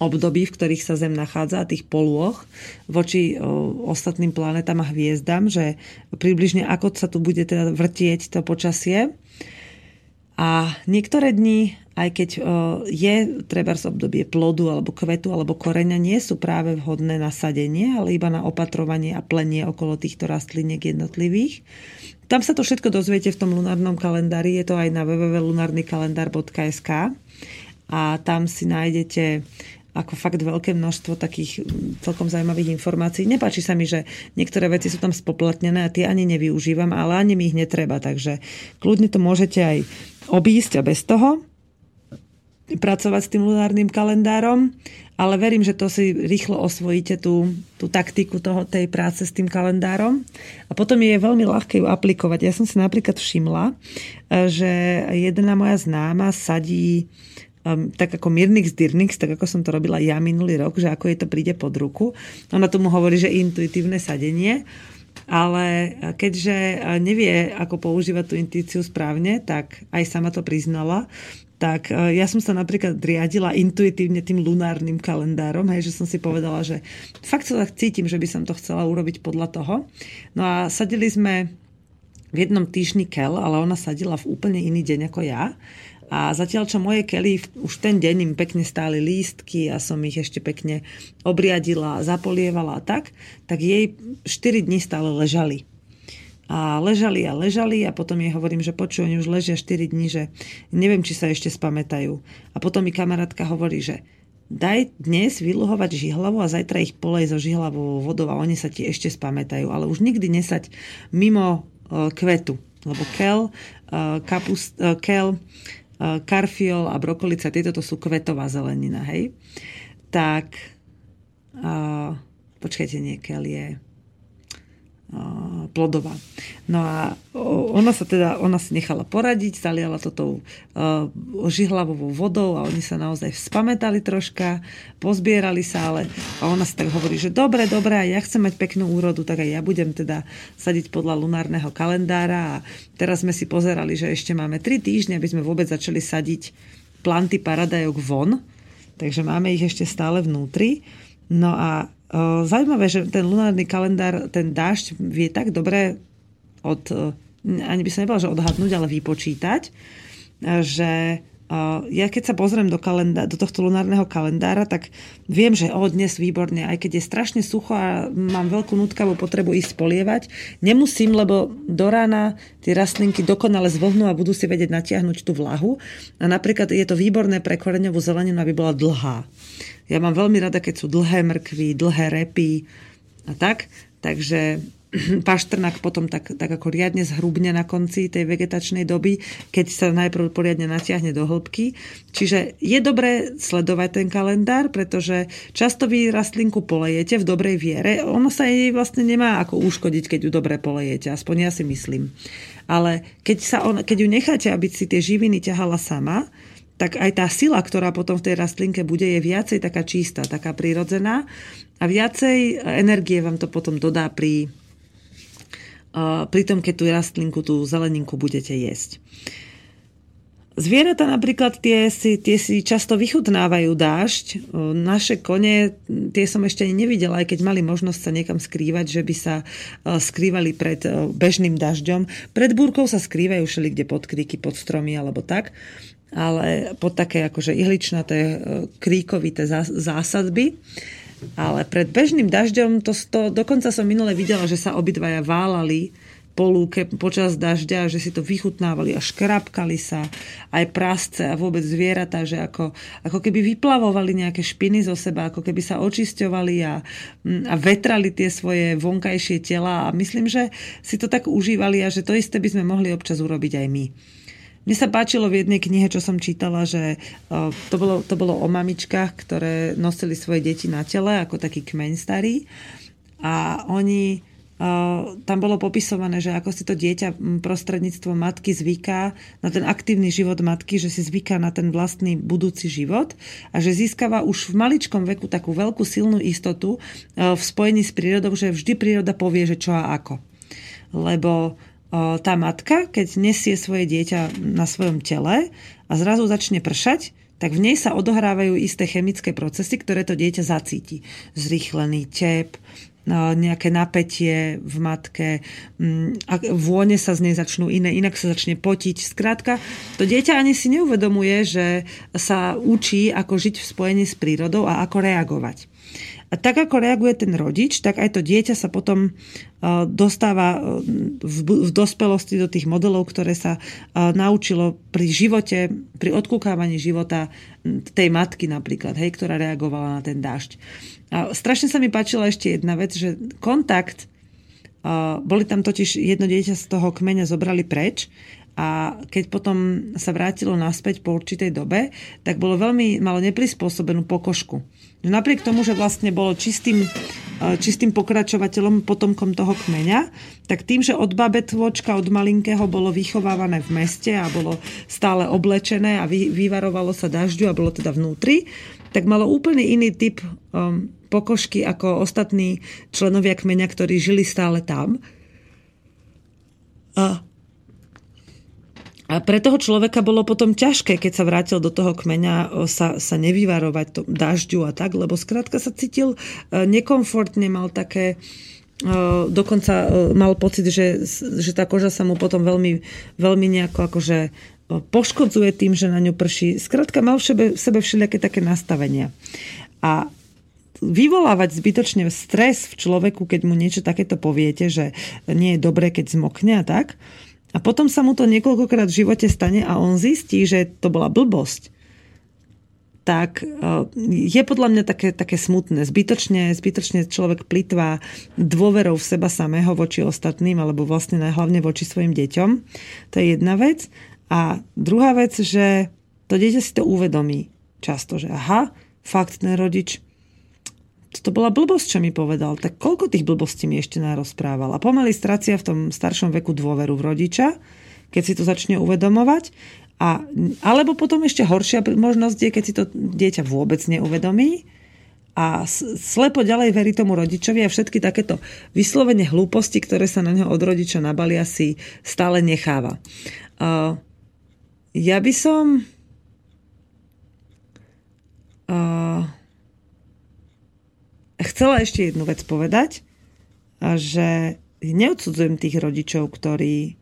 období, v ktorých sa Zem nachádza, tých polôch voči ostatným planetám a hviezdam, že približne ako sa tu bude teda vrtieť to počasie. A niektoré dni aj keď je treba z obdobie plodu alebo kvetu alebo koreňa, nie sú práve vhodné na sadenie, ale iba na opatrovanie a plenie okolo týchto rastliniek jednotlivých. Tam sa to všetko dozviete v tom lunárnom kalendári, je to aj na www.lunarnykalendár.sk a tam si nájdete ako fakt veľké množstvo takých celkom zaujímavých informácií. Nepáči sa mi, že niektoré veci sú tam spoplatnené a tie ani nevyužívam, ale ani mi ich netreba, takže kľudne to môžete aj obísť a bez toho pracovať s tým lunárnym kalendárom, ale verím, že to si rýchlo osvojíte tú, tú taktiku toho, tej práce s tým kalendárom. A potom je veľmi ľahké ju aplikovať. Ja som si napríklad všimla, že jedna moja známa sadí um, tak ako Mirnix Dirnix, tak ako som to robila ja minulý rok, že ako jej to príde pod ruku. Ona tomu hovorí, že intuitívne sadenie ale keďže nevie, ako používať tú intuíciu správne, tak aj sama to priznala, tak e, ja som sa napríklad riadila intuitívne tým lunárnym kalendárom, hej, že som si povedala, že fakt sa tak cítim, že by som to chcela urobiť podľa toho. No a sadili sme v jednom týždni kel, ale ona sadila v úplne iný deň ako ja. A zatiaľ, čo moje kely už ten deň im pekne stáli lístky a som ich ešte pekne obriadila, zapolievala a tak, tak jej 4 dní stále ležali. A ležali a ležali a potom jej hovorím, že počuj, oni už ležia 4 dní, že neviem, či sa ešte spamätajú. A potom mi kamarátka hovorí, že daj dnes vyluhovať žihlavu a zajtra ich polej so žihlavou vodou a oni sa ti ešte spamätajú. Ale už nikdy nesať mimo uh, kvetu, lebo kel, uh, kapust, uh, kel, karfiol a brokolica, tieto to sú kvetová zelenina, hej? Tak, uh, počkajte, nie, kel je plodová. No a ona sa teda, ona si nechala poradiť, zaliala to tou uh, žihlavovou vodou a oni sa naozaj spametali troška, pozbierali sa, ale a ona si tak hovorí, že dobre, dobre, a ja chcem mať peknú úrodu, tak aj ja budem teda sadiť podľa lunárneho kalendára a teraz sme si pozerali, že ešte máme 3 týždne, aby sme vôbec začali sadiť planty paradajok von, takže máme ich ešte stále vnútri. No a Zaujímavé, že ten lunárny kalendár, ten dážď vie tak dobre od, ani by som nebola, že odhadnúť, ale vypočítať, že ja keď sa pozriem do, kalendá- do tohto lunárneho kalendára, tak viem, že o dnes výborne, aj keď je strašne sucho a mám veľkú nutkavú potrebu ísť polievať, nemusím, lebo do rána tie rastlinky dokonale zvlhnú a budú si vedieť natiahnuť tú vlahu. A napríklad je to výborné pre koreňovú zeleninu, aby bola dlhá. Ja mám veľmi rada, keď sú dlhé mrkvy, dlhé repy a tak. Takže paštrnak potom tak, tak ako riadne zhrubne na konci tej vegetačnej doby, keď sa najprv poriadne natiahne do hĺbky. Čiže je dobré sledovať ten kalendár, pretože často vy rastlinku polejete v dobrej viere. Ono sa jej vlastne nemá ako uškodiť, keď ju dobre polejete, aspoň ja si myslím. Ale keď, sa on, keď ju necháte, aby si tie živiny ťahala sama, tak aj tá sila, ktorá potom v tej rastlinke bude, je viacej taká čistá, taká prirodzená a viacej energie vám to potom dodá pri pritom keď tú rastlinku, tú zeleninku budete jesť. Zvieratá napríklad tie si, tie si často vychutnávajú dážď. Naše kone, tie som ešte ani nevidela, aj keď mali možnosť sa niekam skrývať, že by sa skrývali pred bežným dažďom. Pred búrkou sa skrývajú všeli kde pod kríky, pod stromy alebo tak ale pod také akože ihličnaté kríkovité zásadby. Ale pred bežným dažďom, to, to dokonca som minule videla, že sa obidvaja válali po lúke počas dažďa, že si to vychutnávali a škrapkali sa aj prasce a vôbec zvieratá, že ako, ako keby vyplavovali nejaké špiny zo seba, ako keby sa očisťovali a, a vetrali tie svoje vonkajšie tela a myslím, že si to tak užívali a že to isté by sme mohli občas urobiť aj my. Mne sa páčilo v jednej knihe, čo som čítala, že to bolo, to bolo o mamičkách, ktoré nosili svoje deti na tele, ako taký kmeň starý. A oni tam bolo popisované, že ako si to dieťa prostredníctvom matky zvyká na ten aktívny život matky, že si zvyká na ten vlastný budúci život a že získava už v maličkom veku takú veľkú silnú istotu v spojení s prírodou, že vždy príroda povie, že čo a ako. Lebo tá matka, keď nesie svoje dieťa na svojom tele a zrazu začne pršať, tak v nej sa odohrávajú isté chemické procesy, ktoré to dieťa zacíti. Zrýchlený tep, nejaké napätie v matke, a vône sa z nej začnú iné, inak sa začne potiť. Skrátka, to dieťa ani si neuvedomuje, že sa učí, ako žiť v spojení s prírodou a ako reagovať. A tak ako reaguje ten rodič, tak aj to dieťa sa potom dostáva v dospelosti do tých modelov, ktoré sa naučilo pri živote, pri odkúkávaní života tej matky napríklad, hej, ktorá reagovala na ten dážď. A strašne sa mi páčila ešte jedna vec, že kontakt, boli tam totiž jedno dieťa z toho kmeňa zobrali preč a keď potom sa vrátilo naspäť po určitej dobe, tak bolo veľmi malo neprispôsobenú pokožku. Napriek tomu, že vlastne bolo čistým, čistým pokračovateľom, potomkom toho kmeňa, tak tým, že od babetvočka, od malinkého bolo vychovávané v meste a bolo stále oblečené a vy, vyvarovalo sa dažďu a bolo teda vnútri, tak malo úplne iný typ um, pokožky ako ostatní členovia kmeňa, ktorí žili stále tam. A a pre toho človeka bolo potom ťažké, keď sa vrátil do toho kmeňa, sa, sa nevyvarovať to dažďu a tak, lebo skrátka sa cítil e, nekomfortne, mal také, e, dokonca e, mal pocit, že, že tá koža sa mu potom veľmi, veľmi nejako akože poškodzuje tým, že na ňu prší. Skrátka mal v sebe, v sebe všelijaké také nastavenia. A vyvolávať zbytočne stres v človeku, keď mu niečo takéto poviete, že nie je dobré, keď zmokne a tak, a potom sa mu to niekoľkokrát v živote stane a on zistí, že to bola blbosť. Tak e, je podľa mňa také, také smutné. Zbytočne, zbytočne človek plitvá dôverou v seba samého voči ostatným, alebo vlastne najhlavne voči svojim deťom. To je jedna vec. A druhá vec, že to dieťa si to uvedomí často, že aha, fakt ten rodič to bola blbosť, čo mi povedal. Tak koľko tých blbostí mi ešte narozprával? A pomaly stracia v tom staršom veku dôveru v rodiča, keď si to začne uvedomovať. A, alebo potom ešte horšia možnosť je, keď si to dieťa vôbec neuvedomí a slepo ďalej verí tomu rodičovi a všetky takéto vyslovene hlúposti, ktoré sa na neho od rodiča nabalia, si stále necháva. Uh, ja by som... Uh, chcela ešte jednu vec povedať, že neodsudzujem tých rodičov, ktorí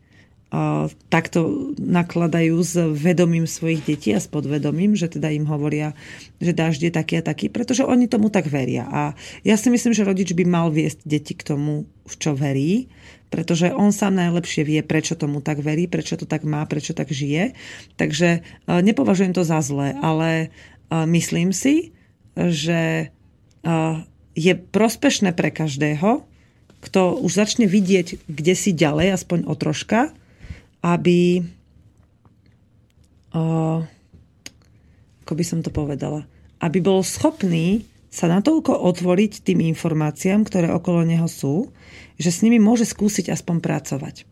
takto nakladajú s vedomím svojich detí a s podvedomím, že teda im hovoria, že dážď je taký a taký, pretože oni tomu tak veria. A ja si myslím, že rodič by mal viesť deti k tomu, v čo verí, pretože on sám najlepšie vie, prečo tomu tak verí, prečo to tak má, prečo tak žije. Takže nepovažujem to za zlé, ale myslím si, že je prospešné pre každého, kto už začne vidieť, kde si ďalej, aspoň o troška, aby... O, ako by som to povedala? Aby bol schopný sa natoľko otvoriť tým informáciám, ktoré okolo neho sú, že s nimi môže skúsiť aspoň pracovať.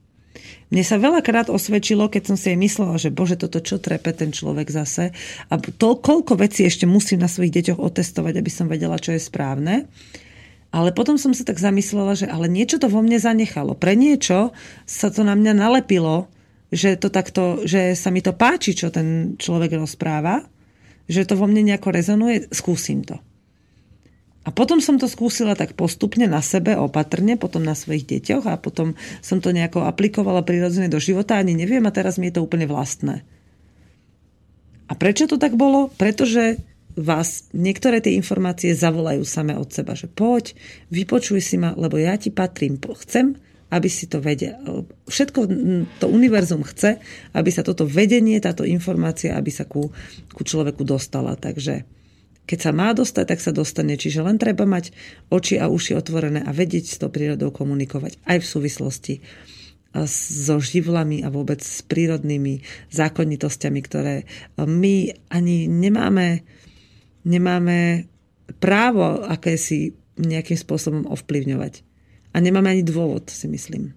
Mne sa veľakrát osvedčilo, keď som si aj myslela, že bože, toto čo trepe ten človek zase. A to, koľko vecí ešte musím na svojich deťoch otestovať, aby som vedela, čo je správne. Ale potom som sa tak zamyslela, že ale niečo to vo mne zanechalo. Pre niečo sa to na mňa nalepilo, že to takto, že sa mi to páči, čo ten človek rozpráva, že to vo mne nejako rezonuje, skúsim to. A potom som to skúsila tak postupne na sebe, opatrne, potom na svojich deťoch a potom som to nejako aplikovala prirodzene do života, ani neviem a teraz mi je to úplne vlastné. A prečo to tak bolo? Pretože vás niektoré tie informácie zavolajú same od seba, že poď, vypočuj si ma, lebo ja ti patrím. Chcem, aby si to vedel. Všetko to univerzum chce, aby sa toto vedenie, táto informácia, aby sa ku, ku človeku dostala. Takže keď sa má dostať, tak sa dostane. Čiže len treba mať oči a uši otvorené a vedieť s tou prírodou komunikovať aj v súvislosti so živlami a vôbec s prírodnými zákonitosťami, ktoré my ani nemáme nemáme právo akési nejakým spôsobom ovplyvňovať. A nemáme ani dôvod, si myslím.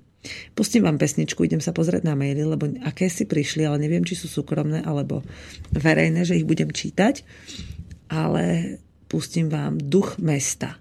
Pustím vám pesničku, idem sa pozrieť na maily, lebo aké si prišli, ale neviem, či sú súkromné alebo verejné, že ich budem čítať. Ale pustím vám Duch mesta.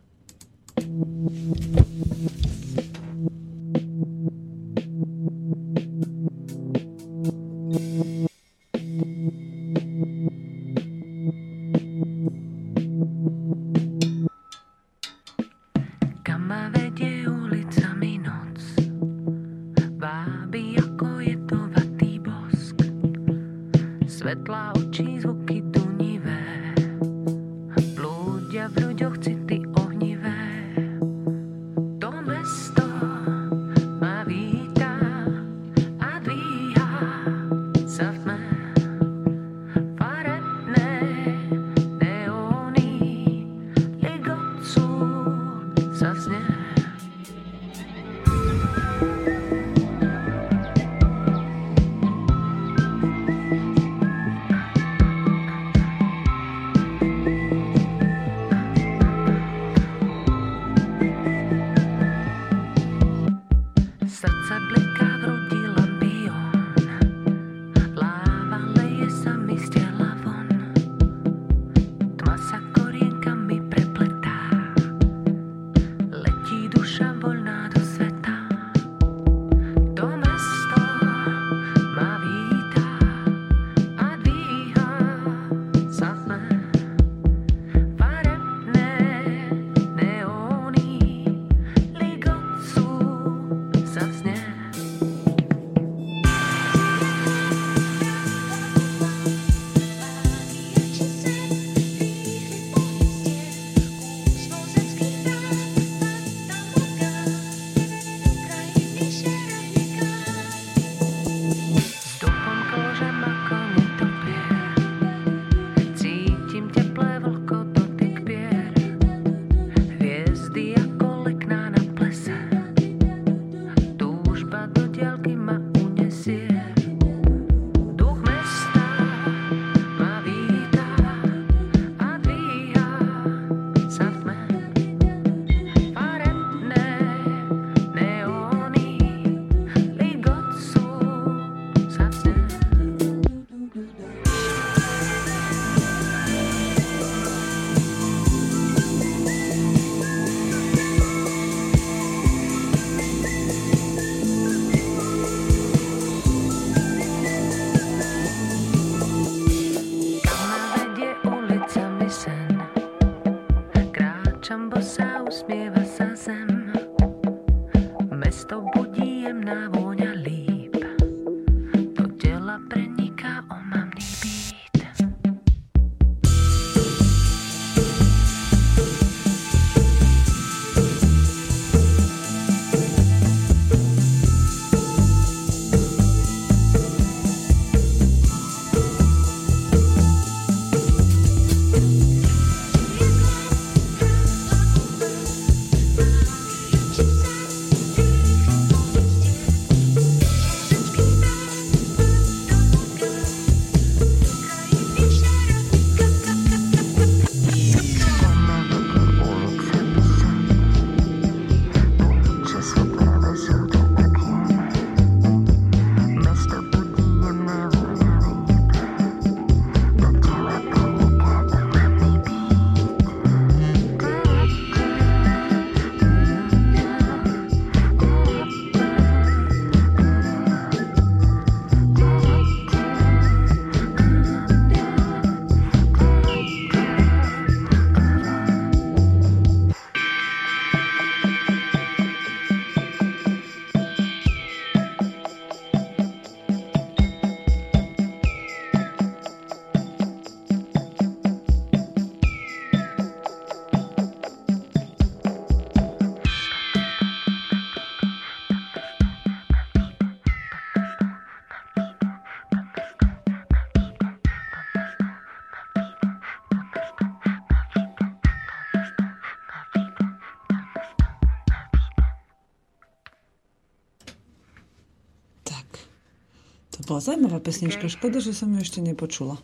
Zaujímavá pesnička, škoda, že som ju ešte nepočula.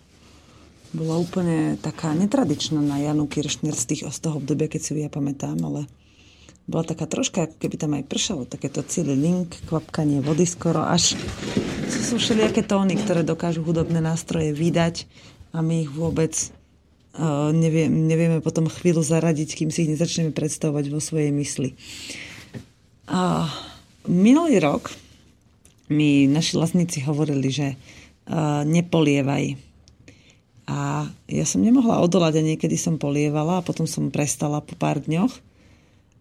Bola úplne taká netradičná na Janu Kiršner z, tých, z toho obdobia, keď si ju ja pamätám, ale bola taká troška, ako keby tam aj pršalo, takéto celý link, kvapkanie vody skoro až. To sú všelijaké tóny, ktoré dokážu hudobné nástroje vydať a my ich vôbec uh, nevie, nevieme potom chvíľu zaradiť, kým si ich nezačneme predstavovať vo svojej mysli. A minulý rok mi naši vlastníci hovorili, že uh, nepolievaj. A ja som nemohla odolať a niekedy som polievala a potom som prestala po pár dňoch.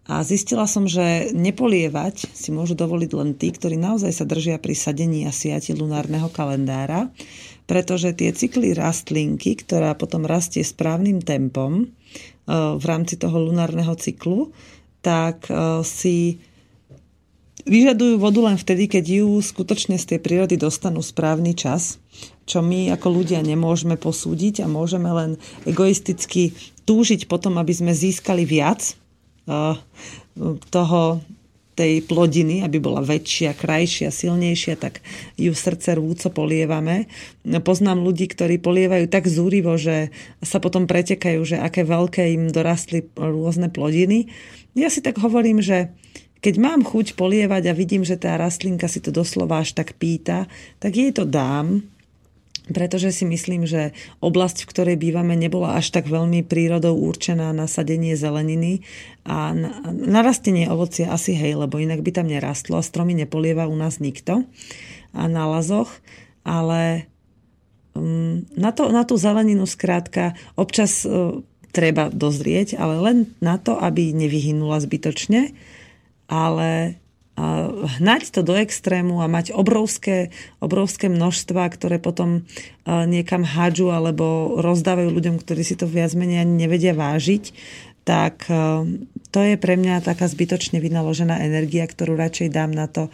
A zistila som, že nepolievať si môžu dovoliť len tí, ktorí naozaj sa držia pri sadení a siati lunárneho kalendára, pretože tie cykly rastlinky, ktorá potom rastie správnym tempom v rámci toho lunárneho cyklu, tak si vyžadujú vodu len vtedy, keď ju skutočne z tej prírody dostanú správny čas, čo my ako ľudia nemôžeme posúdiť a môžeme len egoisticky túžiť potom, aby sme získali viac uh, toho, tej plodiny, aby bola väčšia, krajšia, silnejšia, tak ju srdce rúco polievame. Poznám ľudí, ktorí polievajú tak zúrivo, že sa potom pretekajú, že aké veľké im dorastli rôzne plodiny. Ja si tak hovorím, že keď mám chuť polievať a vidím, že tá rastlinka si to doslova až tak pýta, tak jej to dám, pretože si myslím, že oblasť, v ktorej bývame, nebola až tak veľmi prírodou určená na sadenie zeleniny a na, na ovocia asi hej, lebo inak by tam nerastlo a stromy nepolieva u nás nikto a na lazoch, ale um, na, to, na tú zeleninu skrátka občas uh, treba dozrieť, ale len na to, aby nevyhynula zbytočne ale hnať to do extrému a mať obrovské, obrovské množstva, ktoré potom niekam hádžu alebo rozdávajú ľuďom, ktorí si to viac menej ani nevedia vážiť, tak to je pre mňa taká zbytočne vynaložená energia, ktorú radšej dám na to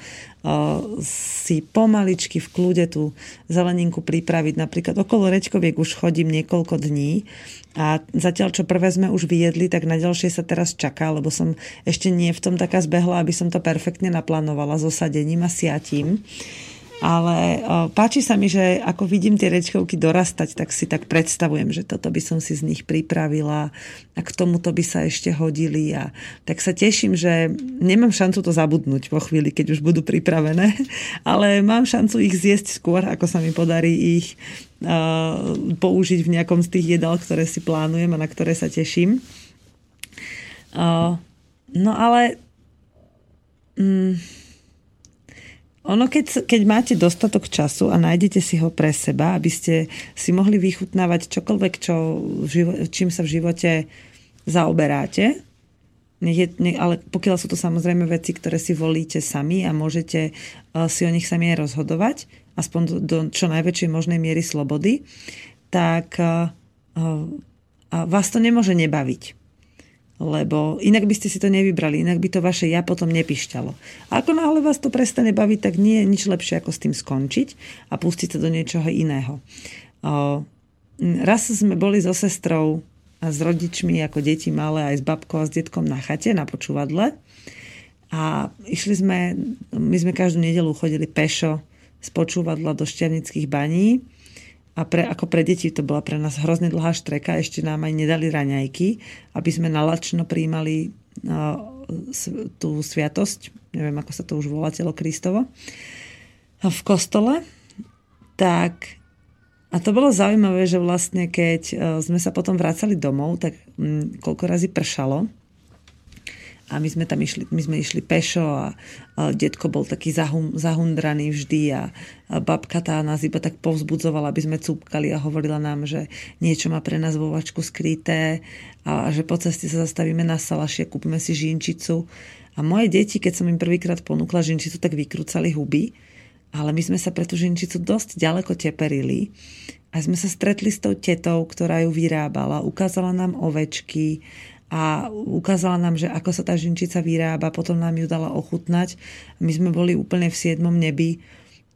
si pomaličky v kľude tú zeleninku pripraviť. Napríklad okolo Rečkoviek už chodím niekoľko dní a zatiaľ, čo prvé sme už vyjedli, tak na ďalšie sa teraz čaká, lebo som ešte nie v tom taká zbehla, aby som to perfektne naplánovala so sadením a siatím. Ale páči sa mi, že ako vidím tie rečkovky dorastať, tak si tak predstavujem, že toto by som si z nich pripravila a k tomuto by sa ešte hodili. A tak sa teším, že nemám šancu to zabudnúť vo chvíli, keď už budú pripravené, ale mám šancu ich zjesť skôr, ako sa mi podarí ich uh, použiť v nejakom z tých jedál, ktoré si plánujem a na ktoré sa teším. Uh, no ale... Um, ono, keď, keď máte dostatok času a nájdete si ho pre seba, aby ste si mohli vychutnávať čokoľvek, čo, čím sa v živote zaoberáte, je, ne, ale pokiaľ sú to samozrejme veci, ktoré si volíte sami a môžete uh, si o nich sami aj rozhodovať, aspoň do, do čo najväčšej možnej miery slobody, tak uh, uh, vás to nemôže nebaviť lebo inak by ste si to nevybrali, inak by to vaše ja potom nepišťalo. Ako náhle vás to prestane baviť, tak nie je nič lepšie, ako s tým skončiť a pustiť sa do niečoho iného. O, raz sme boli so sestrou a s rodičmi ako deti malé aj s babkou a s detkom na chate, na počúvadle. A išli sme, my sme každú nedelu chodili pešo z počúvadla do šťavnických baní a pre, ako pre deti to bola pre nás hrozne dlhá štreka, ešte nám aj nedali raňajky, aby sme nalačno príjmali uh, tú sviatosť, neviem ako sa to už volá, telo Kristovo, v kostole. Tak a to bolo zaujímavé, že vlastne keď uh, sme sa potom vracali domov, tak um, koľko razy pršalo, a my sme tam išli, my sme išli pešo a, a detko bol taký zahum, zahundraný vždy a, a babka tá nás iba tak povzbudzovala, aby sme cúpkali a hovorila nám, že niečo má pre nás vo skryté a, a že po ceste sa zastavíme na salaši a kúpime si žinčicu. A moje deti, keď som im prvýkrát ponúkla žinčicu, tak vykrúcali huby, ale my sme sa pre tú žinčicu dosť ďaleko teperili a sme sa stretli s tou tetou, ktorá ju vyrábala, ukázala nám ovečky, a ukázala nám, že ako sa tá žinčica vyrába, potom nám ju dala ochutnať. My sme boli úplne v siedmom nebi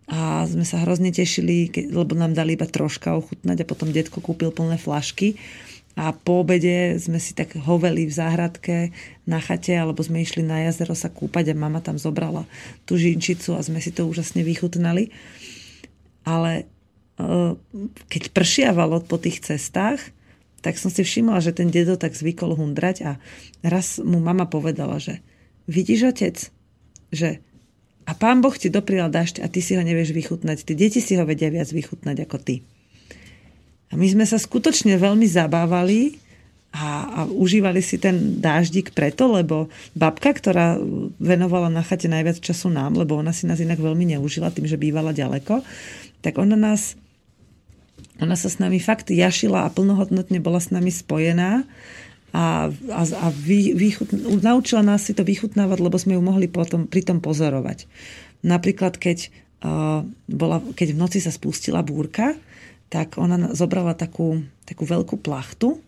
a sme sa hrozne tešili, lebo nám dali iba troška ochutnať a potom detko kúpil plné flašky a po obede sme si tak hoveli v záhradke na chate, alebo sme išli na jazero sa kúpať a mama tam zobrala tú žinčicu a sme si to úžasne vychutnali. Ale keď pršiavalo po tých cestách, tak som si všimla, že ten dedo tak zvykol hundrať a raz mu mama povedala, že vidíš otec, že a pán Boh ti doprial dažď a ty si ho nevieš vychutnať. Tí deti si ho vedia viac vychutnať ako ty. A my sme sa skutočne veľmi zabávali a, a užívali si ten dáždik preto, lebo babka, ktorá venovala na chate najviac času nám, lebo ona si nás inak veľmi neužila tým, že bývala ďaleko, tak ona nás ona sa s nami fakt jašila a plnohodnotne bola s nami spojená a, a, a vy, vychut, naučila nás si to vychutnávať, lebo sme ju mohli potom, pri tom pozorovať. Napríklad, keď, uh, bola, keď v noci sa spustila búrka, tak ona zobrala takú, takú veľkú plachtu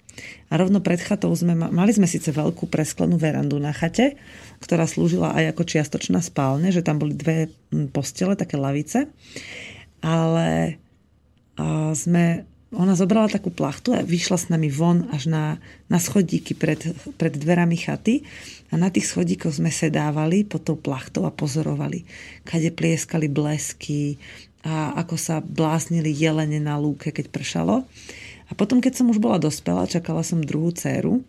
a rovno pred chatou sme, mali sme síce veľkú presklenú verandu na chate, ktorá slúžila aj ako čiastočná spálne, že tam boli dve postele, také lavice, ale sme, ona zobrala takú plachtu a vyšla s nami von až na, na schodíky pred, pred dverami chaty. A na tých schodíkoch sme sedávali pod tou plachtou a pozorovali, kade plieskali blesky a ako sa bláznili jelene na lúke, keď pršalo. A potom, keď som už bola dospelá, čakala som druhú dceru.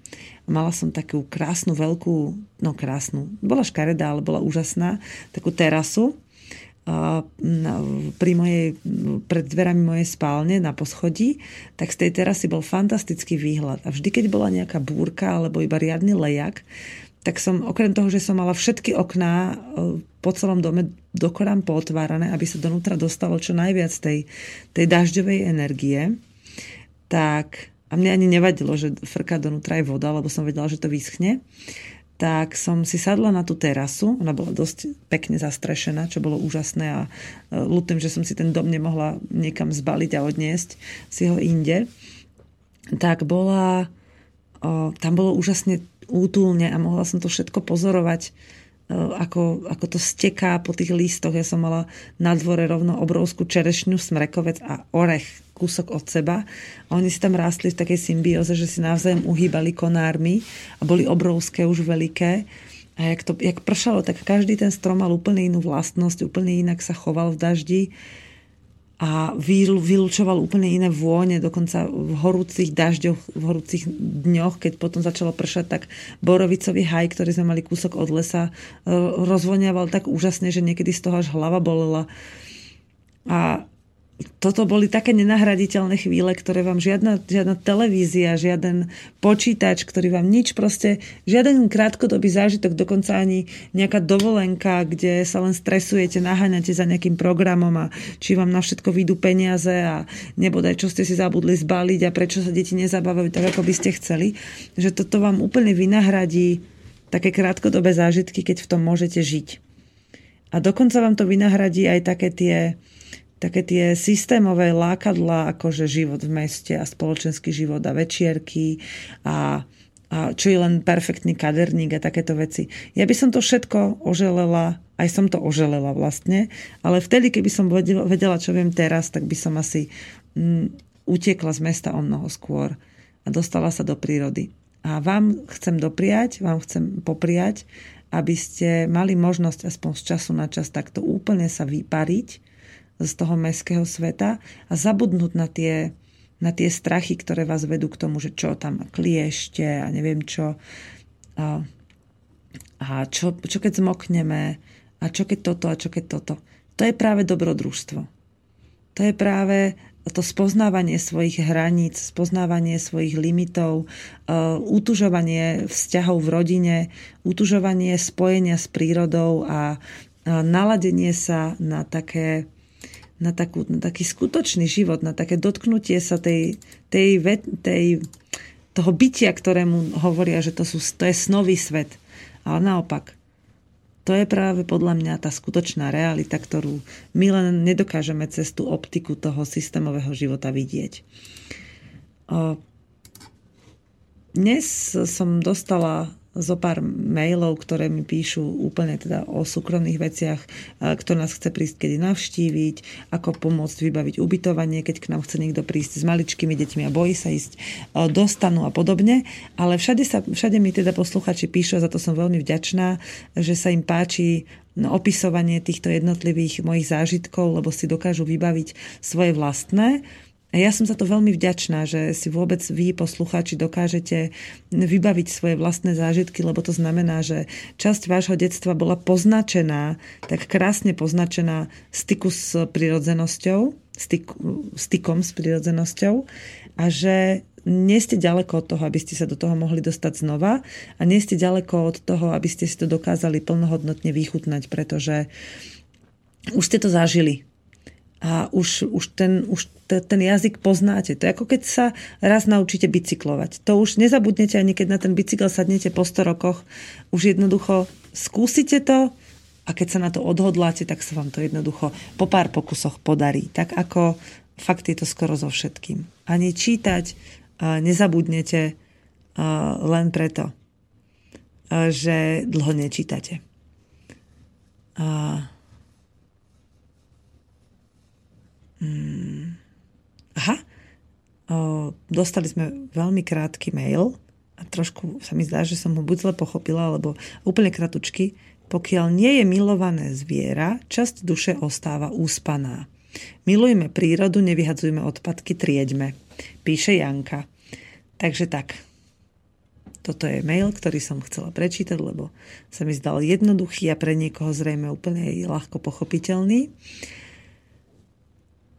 Mala som takú krásnu, veľkú, no krásnu, bola škaredá, ale bola úžasná, takú terasu pri mojej, pred dverami mojej spálne na poschodí, tak z tej terasy bol fantastický výhľad. A vždy, keď bola nejaká búrka alebo iba riadny lejak, tak som, okrem toho, že som mala všetky okná e, po celom dome dokorám pootvárané, aby sa donútra dostalo čo najviac tej, tej dažďovej energie, tak a mne ani nevadilo, že frká donútra je voda, lebo som vedela, že to vyschne tak som si sadla na tú terasu. Ona bola dosť pekne zastrešená, čo bolo úžasné a e, ľutujem, že som si ten dom nemohla niekam zbaliť a odniesť si ho inde. Tak bola, tam bolo úžasne útulne a mohla som to všetko pozorovať ako, ako to steká po tých listoch. Ja som mala na dvore rovno obrovskú čerešňu, smrekovec a orech kúsok od seba. A oni si tam rástli v takej symbióze, že si navzájom uhýbali konármi a boli obrovské, už veľké. A jak, to, jak pršalo, tak každý ten strom mal úplne inú vlastnosť, úplne inak sa choval v daždi a vylúčoval úplne iné vône, dokonca v horúcich dažďoch, v horúcich dňoch, keď potom začalo pršať, tak borovicový haj, ktorý sme mali kúsok od lesa, e, rozvoniaval tak úžasne, že niekedy z toho až hlava bolela. A toto boli také nenahraditeľné chvíle, ktoré vám žiadna, žiadna televízia, žiaden počítač, ktorý vám nič proste, žiaden krátkodobý zážitok, dokonca ani nejaká dovolenka, kde sa len stresujete, naháňate za nejakým programom a či vám na všetko výjdu peniaze a nebodaj, čo ste si zabudli zbaliť a prečo sa deti nezabávajú tak, ako by ste chceli, že toto vám úplne vynahradí také krátkodobé zážitky, keď v tom môžete žiť. A dokonca vám to vynahradí aj také tie také tie systémové lákadla, akože život v meste a spoločenský život a večierky a, a čo je len perfektný kaderník a takéto veci. Ja by som to všetko oželela, aj som to oželela vlastne, ale vtedy, keby som vedela, čo viem teraz, tak by som asi mm, utiekla z mesta o mnoho skôr a dostala sa do prírody. A vám chcem dopriať, vám chcem popriať, aby ste mali možnosť aspoň z času na čas takto úplne sa vypariť z toho mestského sveta a zabudnúť na tie, na tie strachy, ktoré vás vedú k tomu, že čo tam kliešte a neviem čo. A, a čo, čo keď zmokneme a čo keď toto a čo keď toto. To je práve dobrodružstvo. To je práve to spoznávanie svojich hraníc, spoznávanie svojich limitov, utužovanie vzťahov v rodine, utužovanie spojenia s prírodou a naladenie sa na také na, takú, na taký skutočný život, na také dotknutie sa tej, tej, tej, toho bytia, ktorému hovoria, že to, sú, to je snový svet. Ale naopak, to je práve podľa mňa tá skutočná realita, ktorú my len nedokážeme cez tú optiku toho systémového života vidieť. Dnes som dostala zo pár mailov, ktoré mi píšu úplne teda o súkromných veciach, kto nás chce prísť kedy navštíviť, ako pomôcť vybaviť ubytovanie, keď k nám chce niekto prísť s maličkými deťmi a bojí sa ísť dostanú a podobne. Ale všade, sa, všade mi teda posluchači píšu a za to som veľmi vďačná, že sa im páči no, opisovanie týchto jednotlivých mojich zážitkov, lebo si dokážu vybaviť svoje vlastné. A ja som za to veľmi vďačná, že si vôbec vy, poslucháči, dokážete vybaviť svoje vlastné zážitky, lebo to znamená, že časť vášho detstva bola poznačená, tak krásne poznačená styku s prirodzenosťou, styk, stykom s prirodzenosťou a že nie ste ďaleko od toho, aby ste sa do toho mohli dostať znova a nie ste ďaleko od toho, aby ste si to dokázali plnohodnotne vychutnať, pretože už ste to zažili a už, už, ten, už ten jazyk poznáte. To je ako keď sa raz naučíte bicyklovať. To už nezabudnete ani keď na ten bicykel sadnete po 100 rokoch. Už jednoducho skúsite to a keď sa na to odhodláte, tak sa vám to jednoducho po pár pokusoch podarí. Tak ako fakt je to skoro so všetkým. Ani čítať nezabudnete len preto, že dlho nečítate. Hmm. Aha, o, dostali sme veľmi krátky mail a trošku sa mi zdá, že som ho buď zle pochopila, alebo úplne kratučky. Pokiaľ nie je milované zviera, časť duše ostáva úspaná. Milujme prírodu, nevyhadzujme odpadky, trieďme. Píše Janka. Takže tak. Toto je mail, ktorý som chcela prečítať, lebo sa mi zdal jednoduchý a pre niekoho zrejme úplne ľahko pochopiteľný.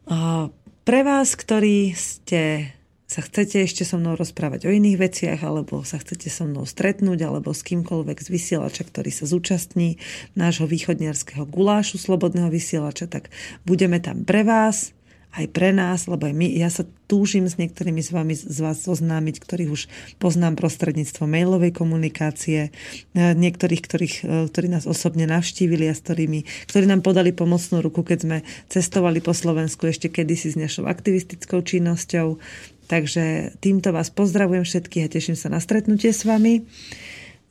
Pre vás, ktorí ste sa chcete ešte so mnou rozprávať o iných veciach, alebo sa chcete so mnou stretnúť, alebo s kýmkoľvek z vysielača, ktorý sa zúčastní nášho východniarského gulášu Slobodného vysielača, tak budeme tam pre vás aj pre nás, lebo aj my, ja sa túžim s niektorými z, vami, z vás zoznámiť, ktorých už poznám prostredníctvom mailovej komunikácie, e, niektorých, ktorých, e, ktorí nás osobne navštívili a s ktorými, ktorí nám podali pomocnú ruku, keď sme cestovali po Slovensku ešte kedysi s našou aktivistickou činnosťou. Takže týmto vás pozdravujem všetkých a teším sa na stretnutie s vami.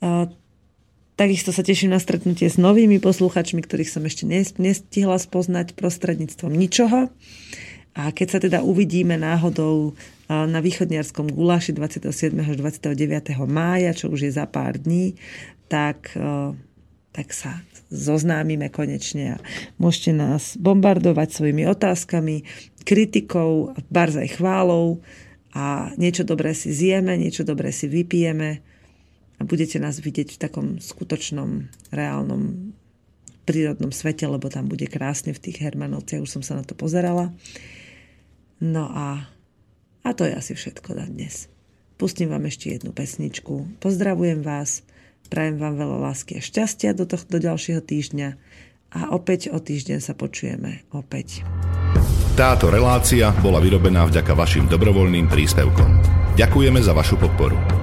E, takisto sa teším na stretnutie s novými posluchačmi, ktorých som ešte nestihla spoznať prostredníctvom ničoho. A keď sa teda uvidíme náhodou na východniarskom guláši 27. až 29. mája, čo už je za pár dní, tak, tak sa zoznámime konečne a môžete nás bombardovať svojimi otázkami, kritikou, barzaj chválou a niečo dobré si zjeme, niečo dobré si vypijeme a budete nás vidieť v takom skutočnom, reálnom prírodnom svete, lebo tam bude krásne v tých Hermanovciach, už som sa na to pozerala. No a, a to je asi všetko na dnes. Pustím vám ešte jednu pesničku. Pozdravujem vás, prajem vám veľa lásky a šťastia do, tohto, ďalšieho týždňa a opäť o týždeň sa počujeme opäť. Táto relácia bola vyrobená vďaka vašim dobrovoľným príspevkom. Ďakujeme za vašu podporu.